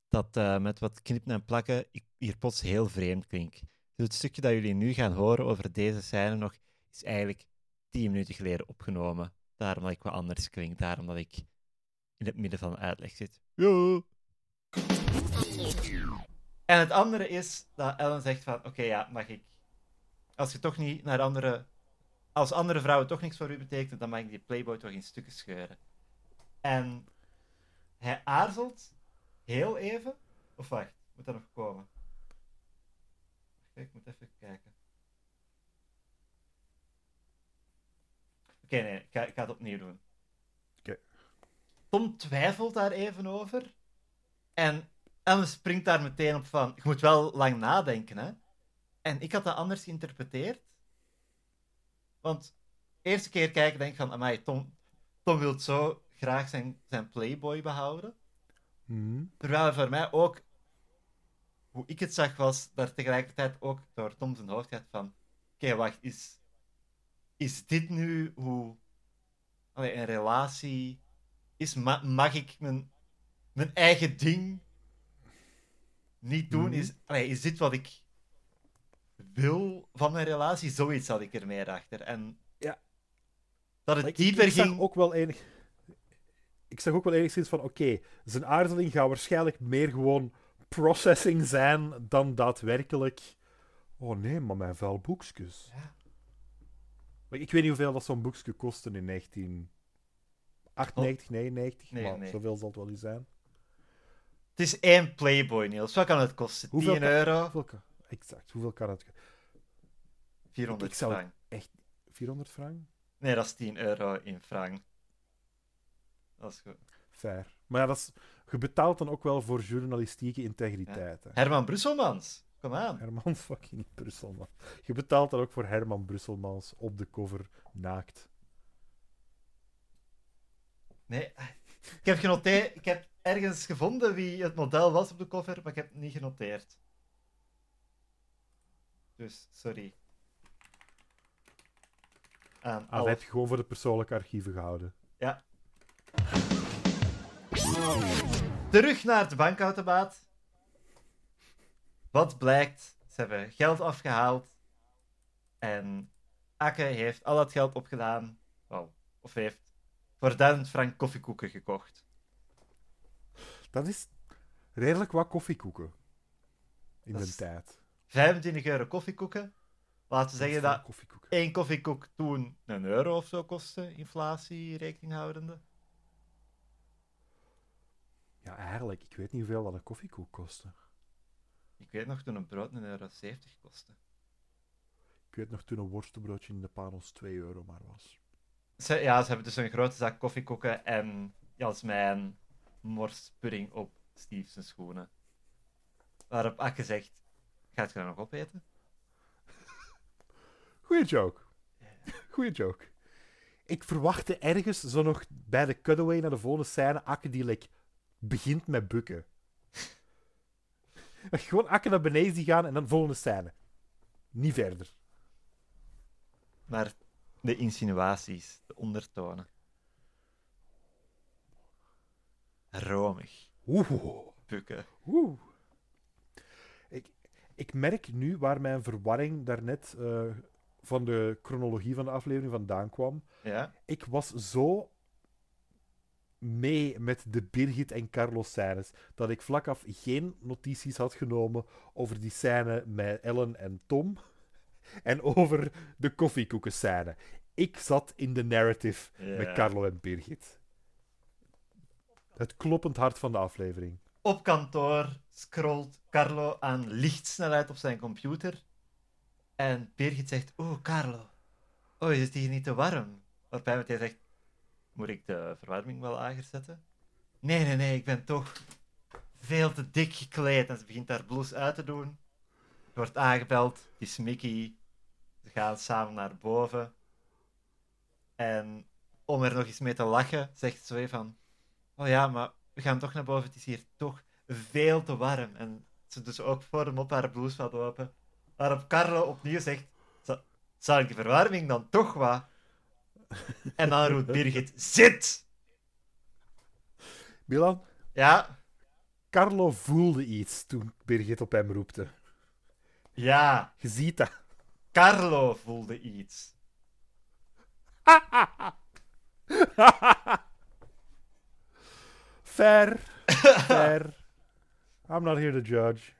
dat eh, met wat knippen en plakken ik hier plots heel vreemd klink. Dus het stukje dat jullie nu gaan horen over deze scène nog, is eigenlijk tien minuten geleden opgenomen. Daarom dat ik wat anders klink, daarom dat ik in het midden van een uitleg zit. Ja. En het andere is dat Ellen zegt van, oké, ja, mag ik... Als je toch niet naar andere... Als andere vrouwen toch niks voor u betekenen, dan mag ik die Playboy toch in stukken scheuren. En hij aarzelt heel even. Of wacht, moet dat nog komen? Ik moet even kijken. Oké, nee, ik ga, ik ga het opnieuw doen. Oké. Tom twijfelt daar even over. En Ellen springt daar meteen op van, je moet wel lang nadenken, hè. En ik had dat anders geïnterpreteerd. Want eerste keer kijken denk ik van, amai, Tom, Tom wil zo graag zijn, zijn Playboy behouden. Hmm. Terwijl er voor mij ook, hoe ik het zag, was daar tegelijkertijd ook door Tom zijn hoofd gaat van, oké, wacht, is, is dit nu hoe allee, een relatie is? Ma- mag ik mijn, mijn eigen ding niet doen? Mhm. Is, allee, is dit wat ik wil van mijn relatie? Zoiets had ik er meer achter. En Ja. dat het Ik, ik, dieper ik zag ging... ook wel enig... Ik zag ook wel enigszins van, oké, zijn aarzeling gaat waarschijnlijk meer gewoon processing zijn dan daadwerkelijk... Oh nee, maar mijn vuil boekjes. Ja. Maar ik weet niet hoeveel dat zo'n boekje kostte in 1998, 99, Nee, maar nee. zoveel zal het wel niet zijn. Het is één Playboy, Niels. Wat kan het kosten? Hoeveel 10 kan- euro? Hoeveel kan... Exact, hoeveel kan het? 400 Ik zou- frank. 400 frank? Nee, dat is 10 euro in frank. Dat is goed. Fair. Maar ja, dat is... je betaalt dan ook wel voor journalistieke integriteit. hè. Herman Brusselmans, kom aan. Herman fucking Brusselman. Je betaalt dan ook voor Herman Brusselmans op de cover naakt. Nee, ik heb genoteerd. Ik heb ergens gevonden wie het model was op de cover, maar ik heb het niet genoteerd. Dus, sorry. Aan Ah, dat alle- heb je gewoon voor de persoonlijke archieven gehouden. Ja. Terug naar de bankautomaat. Wat blijkt? Ze hebben geld afgehaald. En Akke heeft al dat geld opgedaan. Wel, of heeft voor 1000 frank koffiekoeken gekocht. Dat is redelijk wat koffiekoeken. In de tijd. 25 euro koffiekoeken. Laten we zeggen dat één koffiekoek toen een euro of zo kostte, inflatie rekening houdende. Ja, eigenlijk. Ik weet niet hoeveel dat een koffiekoek kostte. Ik weet nog toen een brood een euro 70 kostte. Ik weet nog toen een worstenbroodje in de Panos 2 euro maar was. Ze, ja, ze hebben dus een grote zak koffiekoeken en Jasmijn morspudding op Steve zijn schoenen. Waarop Akke zegt, gaat je dat nog opeten? Goeie joke. Goeie joke. Ik verwachtte ergens zo nog bij de cutaway naar de volgende scène Akke die like, begint met bukken. Gewoon akken naar beneden die gaan en dan volgende scène. Niet verder. Maar de insinuaties, ondertonen. Romig, Oeh. bukken. Oeh. Ik, ik merk nu waar mijn verwarring daarnet eh van de chronologie van de aflevering vandaan kwam. Ja? Ik was zo mee met de Birgit en Carlos scènes dat ik vlak af geen notities had genomen over die scène met Ellen en Tom en over de koffiekoeken scène. Ik zat in de narrative met Carlo en Birgit. Het kloppend hart van de aflevering. Op kantoor scrolt Carlo aan lichtsnelheid op zijn computer. En Birgit zegt: Oeh, Carlo. Oh, is het hier niet te warm? Waarbij hij zegt: Moet ik de verwarming wel lager zetten? Nee, nee, nee, ik ben toch veel te dik gekleed. En ze begint haar blouse uit te doen. Wordt aangebeld. Het is Mickey. Ze gaan samen naar boven. En om er nog eens mee te lachen, zegt ze weer van... Oh ja, maar we gaan toch naar boven. Het is hier toch veel te warm. En ze dus ook voor hem op haar blouse wat open. Waarop Carlo opnieuw zegt... "Zal- Zal ik de verwarming dan toch wat? En dan roept Birgit... Zit! Milan, Ja, Carlo voelde iets toen Birgit op hem roepte. ja. Je ziet dat. Carlo voelde iets. Fair. Fair. I'm not here to judge.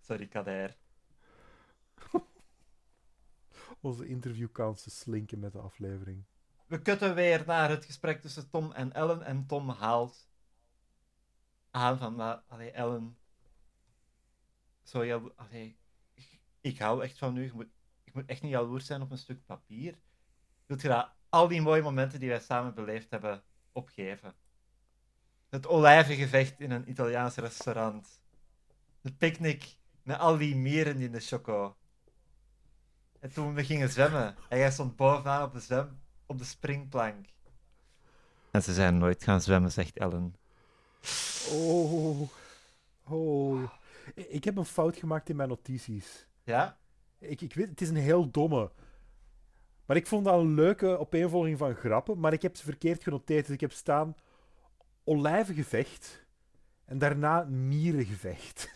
Sorry, Kader. Onze interviewkansen slinken met de aflevering. We kutten weer naar het gesprek tussen Tom en Ellen. En Tom haalt aan van, allee, Ellen. Zo, allee, ik, ik hou echt van u. Je moet, ik moet echt niet jaloers zijn op een stuk papier. Wilt je dat, al die mooie momenten die wij samen beleefd hebben, opgeven? Het olijvengevecht in een Italiaans restaurant. De picknick met al die mieren in de choco. En toen we gingen zwemmen, en jij stond bovenaan op de, zwem, op de springplank. En ze zijn nooit gaan zwemmen, zegt Ellen. Oh. Oh. Ik- Ik heb een fout gemaakt in mijn notities. Ja? Ik, ik weet, het is een heel domme. Maar ik vond dat een leuke opeenvolging van grappen. Maar ik heb ze verkeerd genoteerd. Dus ik heb staan olijvengevecht. En daarna mierengevecht.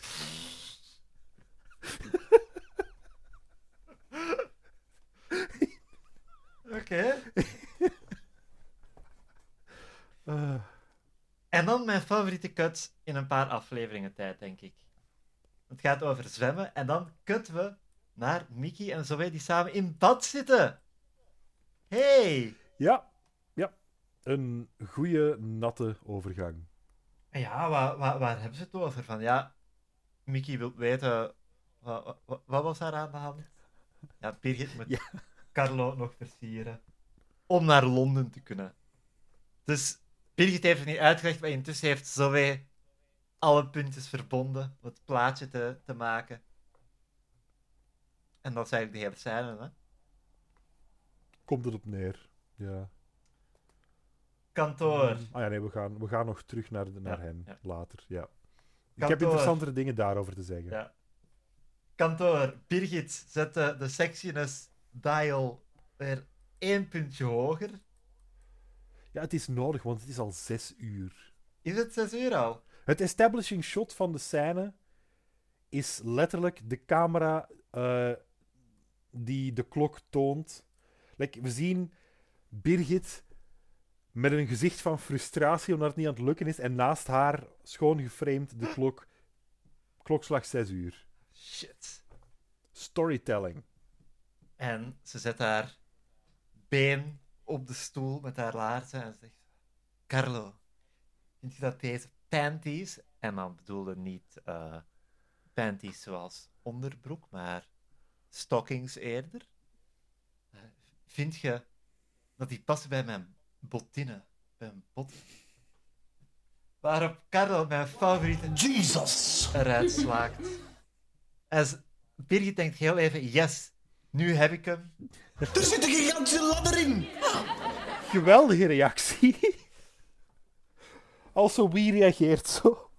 Oké. En dan mijn favoriete cut in een paar afleveringen tijd, denk ik. Het gaat over zwemmen en dan kutten we naar Mickey en Zoe die samen in bad zitten. Hey! ja. Ja. Een goede, natte overgang. Ja, waar, waar, waar hebben ze het over? Van ja, Mickey wil weten, wat, wat, wat was daar aan de hand? Ja, Birgit moet Ja. Carlo nog versieren om naar Londen te kunnen. Dus Birgit heeft het niet uitgelegd, maar intussen heeft Zoe alle puntjes verbonden om het plaatje te, te maken. En dat is eigenlijk de hele scène, hè? Komt het op neer. Ja. Kantoor. Ah ja, nee, we gaan, we gaan nog terug naar, de, naar Ja, hen ja. later. Ja. Ik Kantoor. heb interessantere dingen daarover te zeggen. Ja. Kantoor. Birgit zette de sexiness dial weer één puntje hoger. Ja, het is nodig, want het is al zes uur. Is het zes uur al? Het establishing shot van de scène is letterlijk de camera eh, die de klok toont. Like, we zien Birgit met een gezicht van frustratie omdat het niet aan het lukken is en naast haar schoon geframed de klok. Klokslag 6 uur. Shit. Storytelling. En ze zet haar been op de stoel met haar laarzen en zegt: Carlo, vind je dat deze panties, en dan bedoelde niet eh, panties zoals onderbroek, maar stockings eerder, vind je dat die passen bij mijn botinnen, bij mijn botten? Waarop Carlo mijn favoriete Jesus! eruit slaakt. En Birgit denkt heel even: yes, nu heb ik hem. Er zit een gigantische ladder in! Geweldige reactie. Also, wie reageert zo?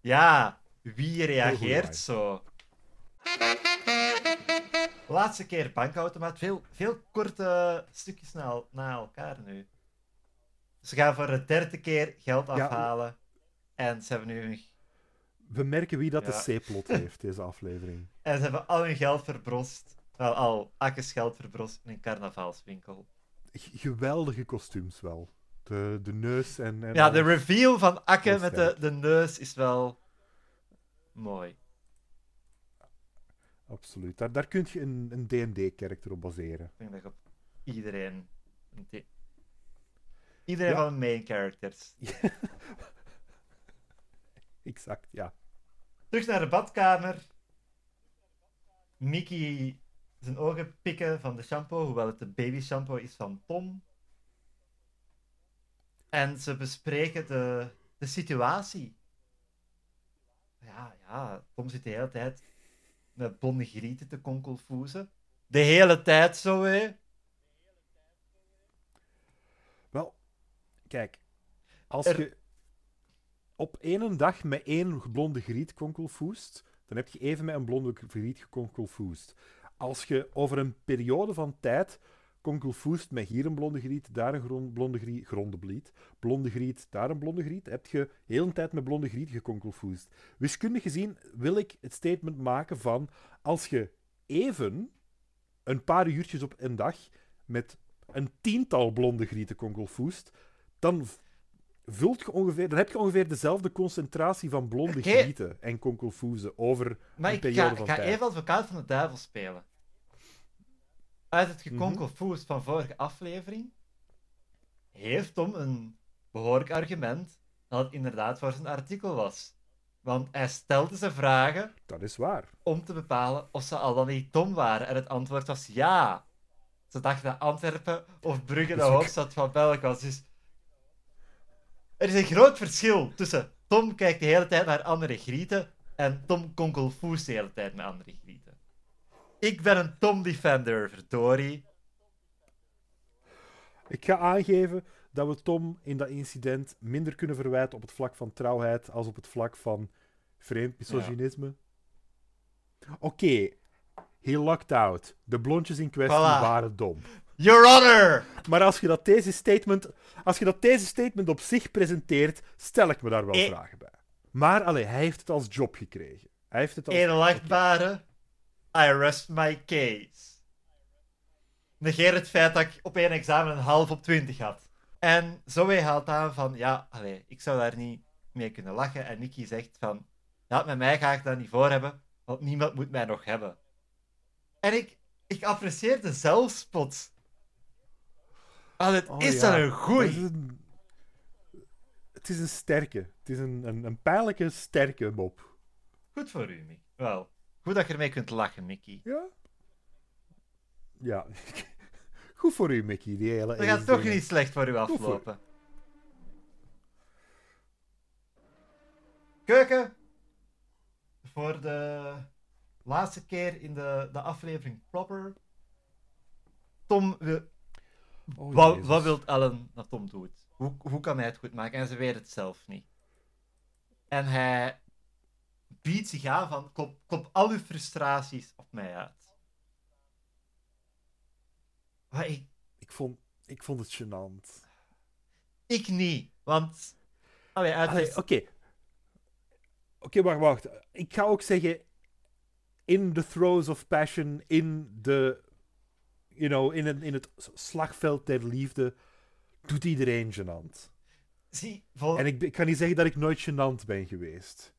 Ja, wie reageert zo? Laatste keer bankautomaat. Veel, veel korte stukjes na, na elkaar nu. Ze gaan voor de derde keer geld Ja. afhalen. En ze hebben nu... We merken wie dat Ja. de C-plot heeft, deze aflevering. En ze hebben al hun geld verbrost. Wel, al Akkes geld verbrost in een carnavalswinkel. G- Geweldige kostuums wel. De, de neus en... en Ja, de reveal van Akke met de, de neus is wel... Mooi. Absoluut. Daar, daar kun je een, een D&D-karakter op baseren. Ik denk dat je op iedereen... Iedereen Ja. van de main characters. Exact, ja. Terug naar de badkamer. Mickey zijn ogen pikken van de shampoo, hoewel het de baby shampoo is van Tom. En ze bespreken de, de situatie. Ja, ja, Tom zit de hele tijd met blonde grieten te konkelfoezen. De hele tijd zo, hè. Wel, kijk. Als Er- je op één dag met één blonde griet konkelfoest, dan heb je even met een blonde griet gekonkelfoest. Als je over een periode van tijd konkelfoest met hier een blonde griet, daar een gron- blonde griet, grondebliet, blonde griet, daar een blonde griet, heb je heel een tijd met blonde griet gekonkelfoest. Wiskundig gezien wil ik het statement maken van als je even een paar uurtjes op een dag met een tiental blonde grieten konkelfoest, dan vult je ongeveer, dan heb je ongeveer dezelfde concentratie van blonde grieten en konkelfoezen over Maar een ik periode ga, van ga tijd. even advocaat van de duivel spelen. Uit het Mhm. gekonkelfoes van vorige aflevering heeft Tom een behoorlijk argument dat het inderdaad voor zijn artikel was. Want hij stelde ze vragen Dat is waar. om te bepalen of ze al dan niet Tom waren. En het antwoord was ja. Ze dachten dat Antwerpen of Brugge de hoofdstad van België was. Dus er is een groot verschil tussen Tom kijkt de hele tijd naar andere grieten en Tom konkelfoest de hele tijd met andere grieten. Ik ben een Tom-defender, verdorie. Ik ga aangeven dat we Tom in dat incident minder kunnen verwijten op het vlak van trouwheid als op het vlak van vreemd misogynisme. Oké, he locked out. De blondjes in kwestie Voilà. waren dom. Your Honor! Maar als je, dat deze statement, als je dat deze statement op zich presenteert, stel ik me daar wel Eh. vragen bij. Maar allee, hij heeft het als job gekregen. Hij heeft het als... Edelachtbare, I rest my case. Negeer het feit dat ik op één examen een half op 20 had. En Zoe haalt aan van, ja, ik zou daar niet mee kunnen lachen. En Nicky zegt van, ja, met mij ga ik dat niet voor hebben, want niemand moet mij nog hebben. En ik, ik apprecieer de zelfspot. Het Oh, is ja. een Het is goeie. een, het is een sterke. Het is een, een, een pijnlijke sterke mop. Goed voor u, Mickey. Wel, goed dat je ermee kunt lachen, Mickey. Ja? Ja. Goed voor u, Mickey. Die hele Dat gaat toch niet slecht voor u aflopen. Keuken. Voor de laatste keer in de, de aflevering proper. Tom wil... Oh, wat, wat wil Ellen dat Tom doet? Hoe, hoe kan hij het goed maken? En ze weet het zelf niet. En hij biedt zich aan van... Klop, klop al uw frustraties op mij uit. Maar ik, Ik vond, ik vond het gênant. Ik niet, want. Allee, uit Allee, Oké. Oké, wacht, wacht. Ik ga ook zeggen... In the throes of passion, in de... You know, in, het- in het slagveld der liefde... Doet iedereen gênant. Zie, vol... En ik, ik kan niet zeggen dat ik nooit gênant ben geweest.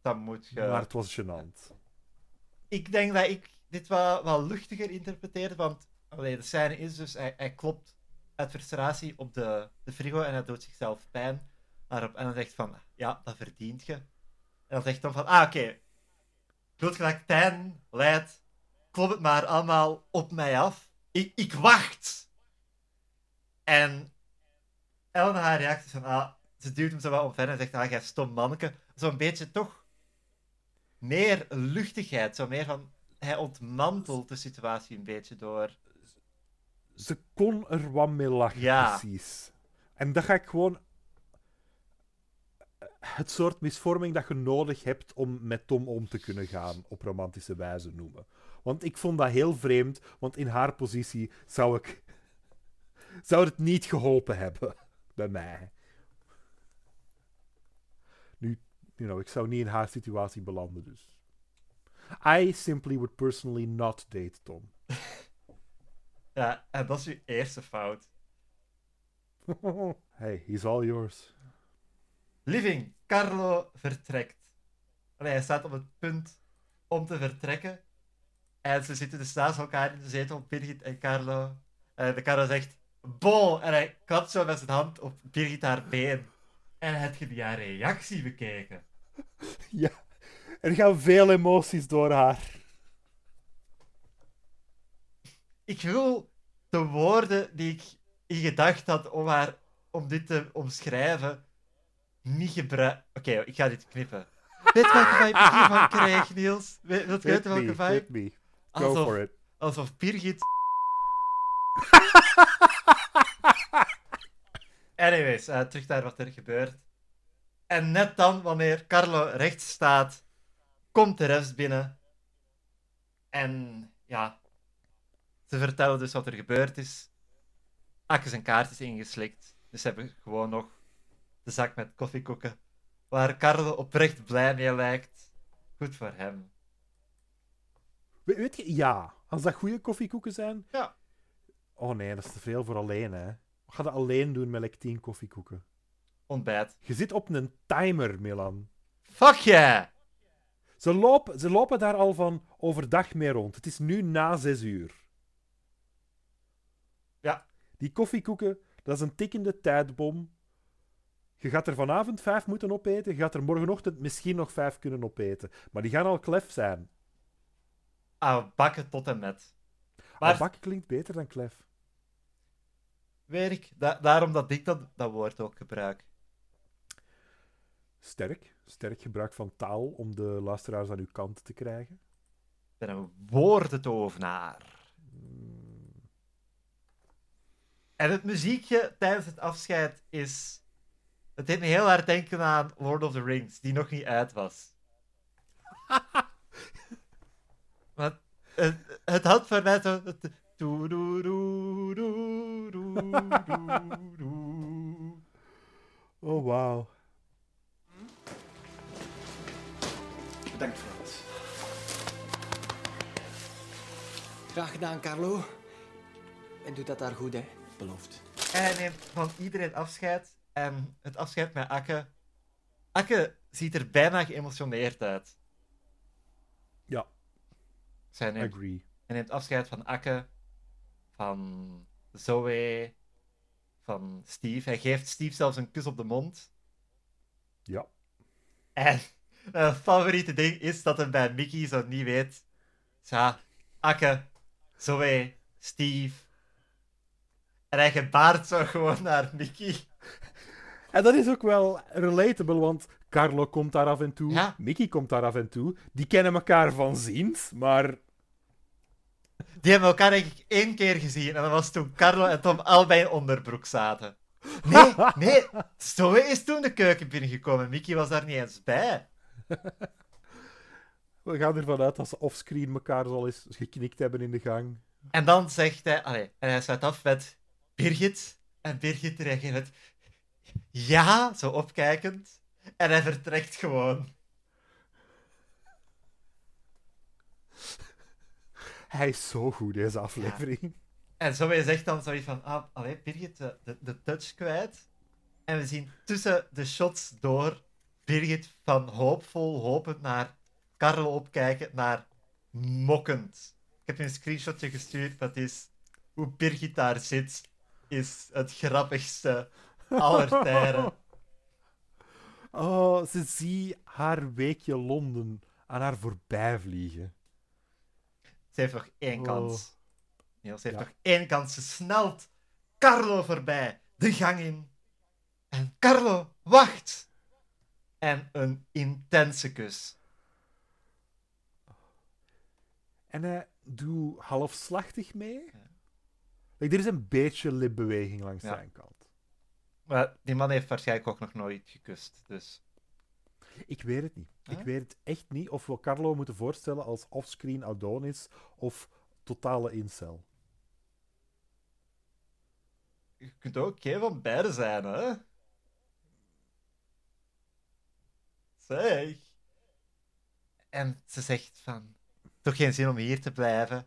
Dan moet je. Maar het was gênant. Ik denk dat ik dit wel, wel luchtiger interpreteer, want allee, de scène is dus: hij, hij klopt uit frustratie op de, de frigo en hij doet zichzelf pijn. Waarop en dan zegt van: ja, dat verdient je. En dan zegt Tom van: ah, oké. Wilt je dat ik pijn leid? Klop het maar allemaal op mij af. Ik, ik wacht! En Ellen haar reactie van: ah, ze duwt hem zo wat omver en zegt: ah, jij stom manneke. Zo'n beetje toch meer luchtigheid. Zo meer van, hij ontmantelt de situatie een beetje door. Ze kon er wat mee lachen, Ja. precies. En dat ga ik gewoon... het soort misvorming dat je nodig hebt om met Tom om te kunnen gaan, op romantische wijze noemen. Want ik vond dat heel vreemd, want in haar positie zou ik. zou het niet geholpen hebben bij mij. Nu, you know, ik zou niet in haar situatie belanden, dus. I simply would personally not date Tom. Ja, en dat is uw eerste fout. hey, he's all yours. Living, Carlo vertrekt. Allee, hij staat op het punt om te vertrekken. En ze zitten dus naast elkaar in de zetel, Birgit en Carlo. En de Carlo zegt, bon! En hij klapt zo met zijn hand op Birgit haar been. En heb je die haar reactie bekeken? Ja, er gaan veel emoties door haar. Ik wil de woorden die ik in gedacht had om, haar, om dit te omschrijven, niet gebruiken. Oké, ik ga dit knippen. Weet welke vibe ik hiervan krijg, Niels? Weet, wilt weten welke me, vibe? hit me. Go Alsof- for it. Alsof Birgit. Anyways, eh, terug naar wat er gebeurt. En net dan, wanneer Carlo rechts staat, komt de rest binnen. En ja, ze vertellen dus wat er gebeurd is. Akke zijn kaart is ingeslikt. Dus ze hebben gewoon nog de zak met koffiekoeken. Waar Carlo oprecht blij mee lijkt. Goed voor hem. We- weet je, ja. Als dat goede koffiekoeken zijn. Ja. Oh nee, dat is te veel voor alleen, hè. We gaan dat alleen doen met like 10 koffiekoeken. Ontbijt. Je zit op een timer, Milan. Fuck yeah! Ze lopen, ze lopen daar al van overdag mee rond. Het is nu na 6 uur. Ja. Die koffiekoeken, dat is een tikkende tijdbom. Je gaat er vanavond vijf moeten opeten. Je gaat er morgenochtend misschien nog vijf kunnen opeten. Maar die gaan al klef zijn. Ah, bakken tot en met. Maar Maar bakken klinkt beter dan klef. weet ik, da- daarom dat ik dat, dat woord ook gebruik. Sterk. Sterk gebruik van taal om de luisteraars aan uw kant te krijgen. Ik ben een woordentovenaar. En het muziekje tijdens het afscheid is... Het deed me heel hard denken aan Lord of the Rings, die nog niet uit was. Want het, het had voor mij zo... het-. Oh, wauw. Bedankt voor alles. Graag gedaan, Carlo. En doe dat daar goed, hè. Beloofd. En hij neemt van iedereen afscheid. En het afscheid met Akke. Akke ziet er bijna geëmotioneerd uit. Ja, Zij neemt, agree. hij neemt afscheid van Akke, van Zoe, van Steve. Hij geeft Steve zelfs een kus op de mond. Ja. En mijn favoriete ding is dat hij bij Mickey zo niet weet. Ja, Akke, Zoe, Steve. En hij gebaart zo gewoon naar Mickey. En dat is ook wel relatable, want Carlo komt daar af en toe. Ja. Mickey komt daar af en toe. Die kennen elkaar van ziens, maar Die hebben elkaar eigenlijk één keer gezien. En dat was toen Carlo en Tom allebei in onderbroek zaten. Nee, nee. Zoe is toen de keuken binnengekomen. Mickey was daar niet eens bij. we gaan ervan uit dat ze offscreen elkaar al eens geknikt hebben in de gang. En dan zegt hij... Allee, en hij sluit af met Birgit. En Birgit reageert met... Ja, zo opkijkend. En hij vertrekt gewoon. Hij is zo goed, deze aflevering. En Zoe zegt dan zoiets van... Ah, allee, Birgit, de, de, de touch kwijt. En we zien tussen de shots door Birgit van hoopvol hopend naar Carlo opkijken, naar mokkend. Ik heb je een screenshotje gestuurd, dat is hoe Birgit daar zit, is het grappigste aller tijden. Oh, ze zie haar weekje Londen aan haar voorbij vliegen. Ze heeft nog één Oh. kans. Niels, ze heeft Ja. nog één kans. Ze snelt Carlo voorbij, de gang in. En Carlo wacht. En een intense kus. En hij doet halfslachtig mee. Like, er is een beetje lipbeweging langs Ja. zijn kant. Maar die man heeft waarschijnlijk ook nog nooit gekust. Dus Ik weet het niet. Ik weet het echt niet of we Carlo moeten voorstellen als offscreen Adonis of totale incel. Je kunt ook geen van beide zijn, hè? Zeg. En ze zegt van... Toch geen zin om hier te blijven.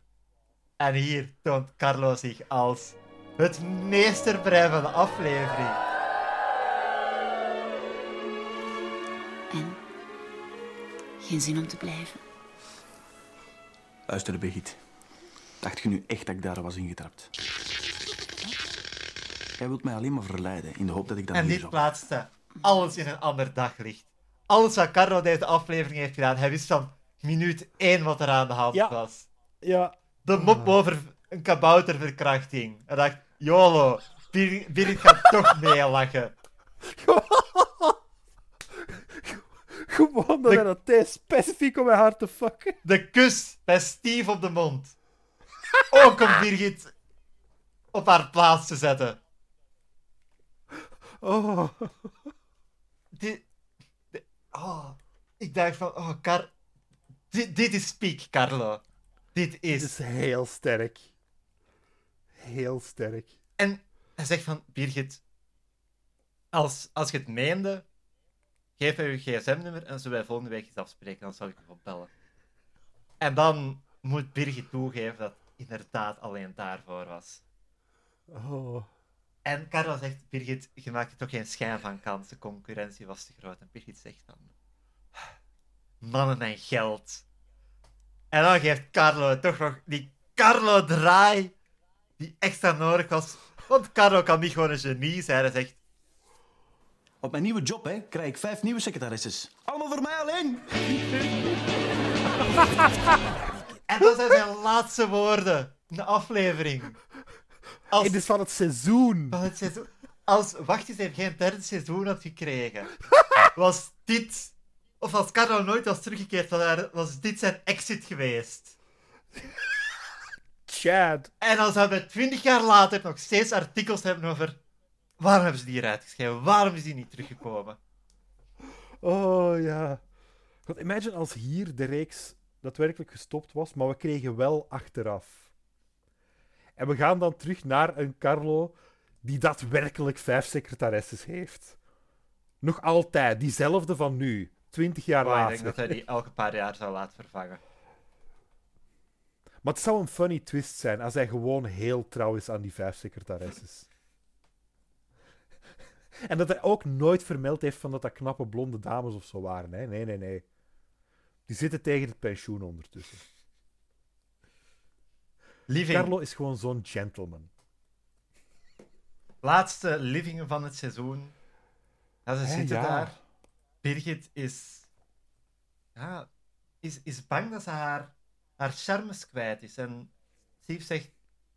En hier toont Carlo zich als het meesterbrein van de aflevering. En? Geen zin om te blijven. Luister, Birgit. Dacht je nu echt dat ik daar was ingetrapt? Jij wilt mij alleen maar verleiden in de hoop dat ik dat En dit plaatste alles in een ander daglicht. Alles wat Carlo deze aflevering heeft gedaan, hij wist van minuut 1 wat er aan de hand Ja. was. Ja, De mop over een kabouterverkrachting. Hij dacht, YOLO, Bir- Birgit gaat toch meelachen. gewoon dat De- hij dat deed specifiek om mijn haar te fucken. De kus bij Steve op de mond. Ook om Birgit op haar plaats te zetten. Oh. Dit- oh, ik dacht van, oh, Car... Dit, dit is peak, Carlo. Dit Dit is... is heel sterk. Heel sterk. En hij zegt van, Birgit, als, als je het meende, geef mij je gsm-nummer en zullen wij volgende week eens afspreken, dan zal ik je opbellen. En dan moet Birgit toegeven dat het inderdaad alleen daarvoor was. Oh. En Carlo zegt, Birgit, je maakt er toch geen schijn van kans, de concurrentie was te groot. En Birgit zegt van, mannen en geld. En dan geeft Carlo toch nog die Carlo-draai die extra nodig was. Want Carlo kan niet gewoon een genie zijn. Hij zegt, Op mijn nieuwe job hè, krijg ik vijf nieuwe secretaresses. Allemaal voor mij alleen. en dat zijn zijn laatste woorden in de aflevering. Als, Het is van het seizoen. van het seizoen, als Wachtjes heeft geen derde seizoen had gekregen, was dit... Of als Carlo nooit was teruggekeerd, was- was dit zijn exit geweest. Chad. En dan zouden we twintig jaar later nog steeds artikels hebben over... Waarom hebben ze die eruit geschreven? Waarom is die niet teruggekomen? Oh ja. God, imagine als hier de reeks daadwerkelijk gestopt was, maar we kregen wel achteraf. En we gaan dan terug naar een Carlo die daadwerkelijk vijf secretaresses heeft. Nog altijd, diezelfde van nu, twintig jaar Maar ik later. denk dat hij die elke paar jaar zou laten vervangen. Maar het zou een funny twist zijn als hij gewoon heel trouw is aan die vijf secretaresses. En dat hij ook nooit vermeld heeft van dat dat knappe blonde dames of zo waren. Hè? Nee, nee, nee. Die zitten tegen het pensioen ondertussen. Living. Carlo is gewoon zo'n gentleman. Laatste living van het seizoen. Ja, ze zitten ja. daar. Birgit is... Ja, is, is bang dat ze haar, haar charmes kwijt is. En Steve zegt...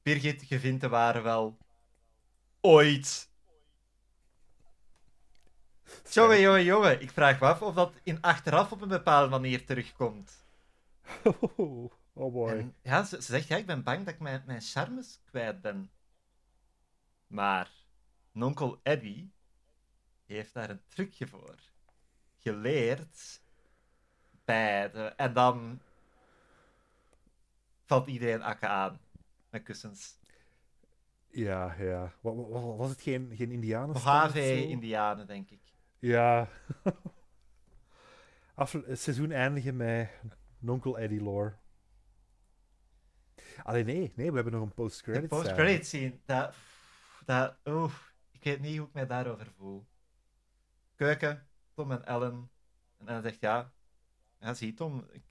Birgit, je vindt de ware wel... Ooit. Jongen, jongen, jongen. Ik vraag me af of dat in achteraf op een bepaalde manier terugkomt. Oh, oh boy. En ja, ze, ze zegt, ja, ik ben bang dat ik mijn, mijn charmes kwijt ben. Maar nonkel Eddie heeft daar een trucje voor. Geleerd bij de... En dan valt iedereen akken aan met kussens. Ja, ja. Wa- wa- wa- Was het geen, geen Indianen? Mojave-Indianen, denk ik. Ja. Af, het seizoen eindigen met Nonkel Eddie lore. Allee, nee, nee, we hebben nog een post-credit post-credit scene, dat... dat oeh, ik weet niet hoe ik mij daarover voel. Keuken, Tom en Ellen. En Ellen zegt, ja, ja zie Tom, ik,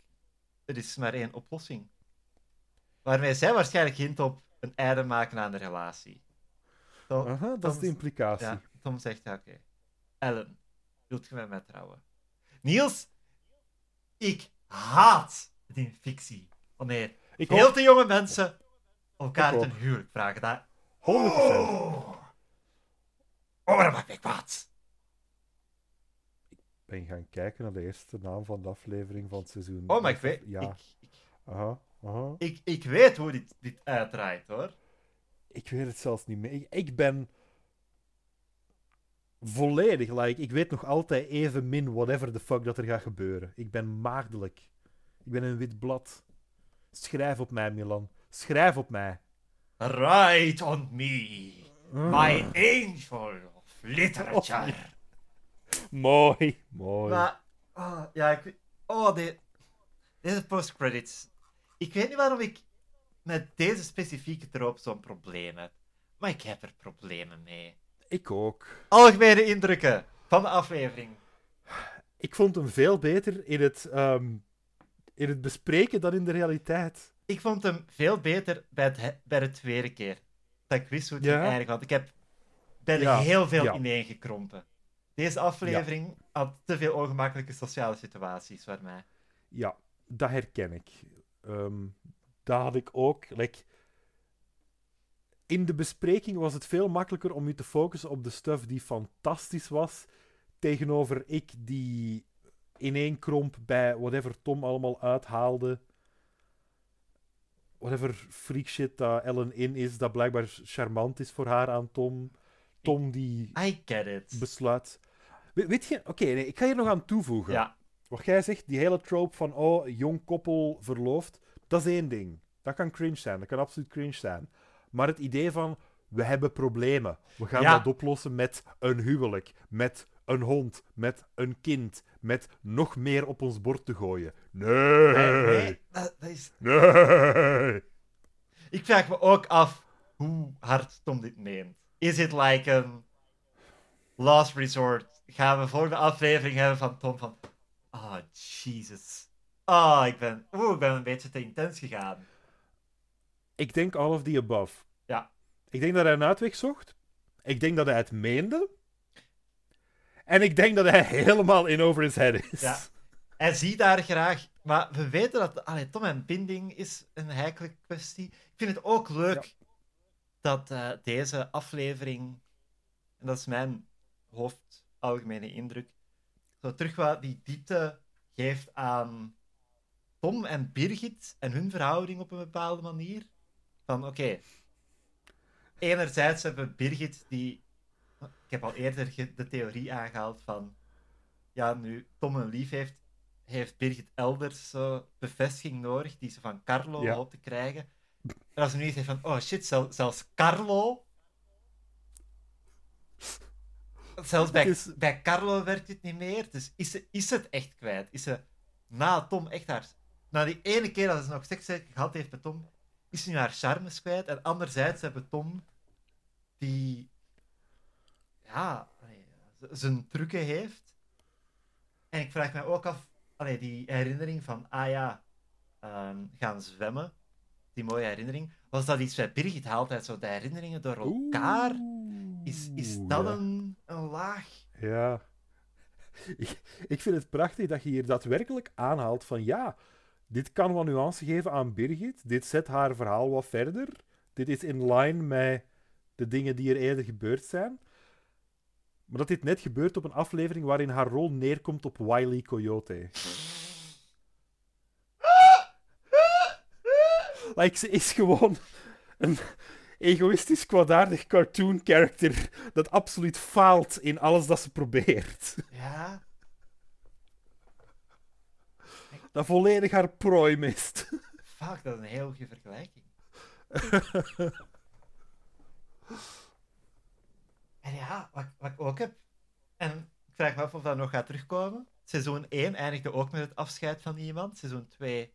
er is maar één oplossing. Waarmee zij waarschijnlijk hint op een einde maken aan de relatie. Tom, Aha, dat is de implicatie. ja, Tom zegt, ja, oké. Ellen, wilt je met mij trouwen? Niels, ik haat het in fictie. Wanneer Ik veel ook. te jonge mensen elkaar ten huwelijk vragen. Dat... 100%. Oh, oh dat maakt kwaad. Ik ben gaan kijken naar de eerste naam van de aflevering van het seizoen. Oh, maar ik weet, Ja, ik, ik, aha, aha. ik, ik weet hoe dit, dit uitdraait, hoor. Ik weet het zelfs niet meer. Ik, ik ben Volledig. Like, ik weet nog altijd even min whatever the fuck dat er gaat gebeuren. Ik ben maagdelijk. Ik ben een wit blad. Schrijf op mij, Milan. Schrijf op mij. Write on me, my angel of literature. Mooi. Mooi. Maar, oh, ja, ik Oh, de, deze postcredits. Ik weet niet waarom ik met deze specifieke troop zo'n probleem heb. Maar ik heb er problemen mee. Ik ook. Algemene indrukken van de aflevering. Ik vond hem veel beter in het, ehm, in het bespreken dan in de realiteit. Ik vond hem veel beter bij, het, he- bij de tweede keer. Dat ik wist hoe het Ja? eindigen. Want ik heb ben Ja, heel veel ja. ineengekrompen. Deze aflevering had te veel ongemakkelijke sociale situaties voor mij. Ja, dat herken ik. Ehm dat had ik ook. Like, in de bespreking was het veel makkelijker om je te focussen op de stuff die fantastisch was, tegenover ik die ineenkromp bij whatever Tom allemaal uithaalde. Whatever freak shit dat Ellen in is, dat blijkbaar charmant is voor haar aan Tom. Tom die I get it. besluit. We- weet je, oké, nee, ik ga hier nog aan toevoegen. Ja, Wat jij zegt, die hele trope van oh, jong koppel verloofd, dat is één ding. Dat kan cringe zijn, dat kan absoluut cringe zijn. Maar het idee van we hebben problemen, we gaan Ja. dat oplossen met een huwelijk, met een hond, met een kind, met nog meer op ons bord te gooien. Nee, nee, nee, dat, dat is... nee. Ik vraag me ook af hoe hard Tom dit meent. Is het like een last resort? Gaan we volgende aflevering hebben van Tom van... Oh, Jesus. Oh, ik ben, oeh, ik ben een beetje te intens gegaan. Ik denk all of the above. Ik denk dat hij een uitweg zocht. Ik denk dat hij het meende. En ik denk dat hij helemaal in over his head is. Ja. Hij ziet daar graag... Maar we weten dat allee, Tom en binding is een heikele kwestie. Ik vind het ook leuk dat eh, deze aflevering... En dat is mijn hoofdalgemene indruk. Zo terug wat die diepte geeft aan Tom en Birgit en hun verhouding op een bepaalde manier. Van, oké... enerzijds hebben we Birgit die... Ik heb al eerder de theorie aangehaald van... Ja, nu Tom een lief heeft, heeft Birgit elders zo bevestiging nodig die ze van Carlo Ja. hoopt te krijgen. En als ze nu zegt van, oh shit, zel- zelfs Carlo... Zelfs bij, is- bij Carlo werkt het niet meer. Dus is ze, is het echt kwijt? Is ze na Tom echt haar... Na die ene keer dat ze nog seks gehad heeft met Tom, is nu haar charmes kwijt. En anderzijds hebben Tom die... Ja, allee, zijn trucken heeft. En ik vraag me ook af, allee, die herinnering van, ah ja, ehm, gaan zwemmen, die mooie herinnering, was dat iets bij Birgit haalt uit zo de herinneringen door elkaar? Is, is dat ja. een, een laag? Ja. Ik, ik vind het prachtig dat je hier daadwerkelijk aanhaalt van ja, dit kan wat nuance geven aan Birgit. Dit zet haar verhaal wat verder. Dit is in line met de dingen die er eerder gebeurd zijn. Maar dat dit net gebeurt op een aflevering waarin haar rol neerkomt op Wile E. Coyote. like, ze is gewoon een egoïstisch, kwaadaardig cartoon character dat absoluut faalt in alles dat ze probeert. Ja, Dat volledig haar prooi mist. fuck, dat is een heel goede vergelijking. en ja, wat, wat ik ook heb, en ik vraag me af of dat nog gaat terugkomen. Seizoen 1 eindigde ook met het afscheid van iemand. Seizoen 2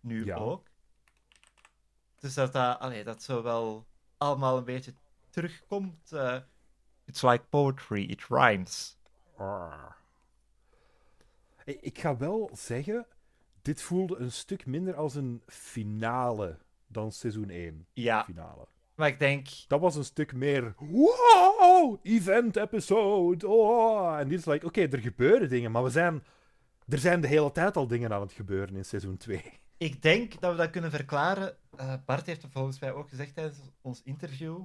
nu Ja. ook. Dus dat dat, allee, dat zo wel allemaal een beetje terugkomt. eh. It's like poetry, it rhymes. Ik ik ga wel zeggen, dit voelde een stuk minder als een finale dan seizoen 1 ja, finale. maar ik denk, Dat was een stuk meer wow, event episode. Oh. En dit is like, oké, er gebeuren dingen, maar we zijn, er zijn de hele tijd al dingen aan het gebeuren in seizoen 2. Ik denk dat we dat kunnen verklaren. Eh, Bart heeft het volgens mij ook gezegd tijdens ons interview.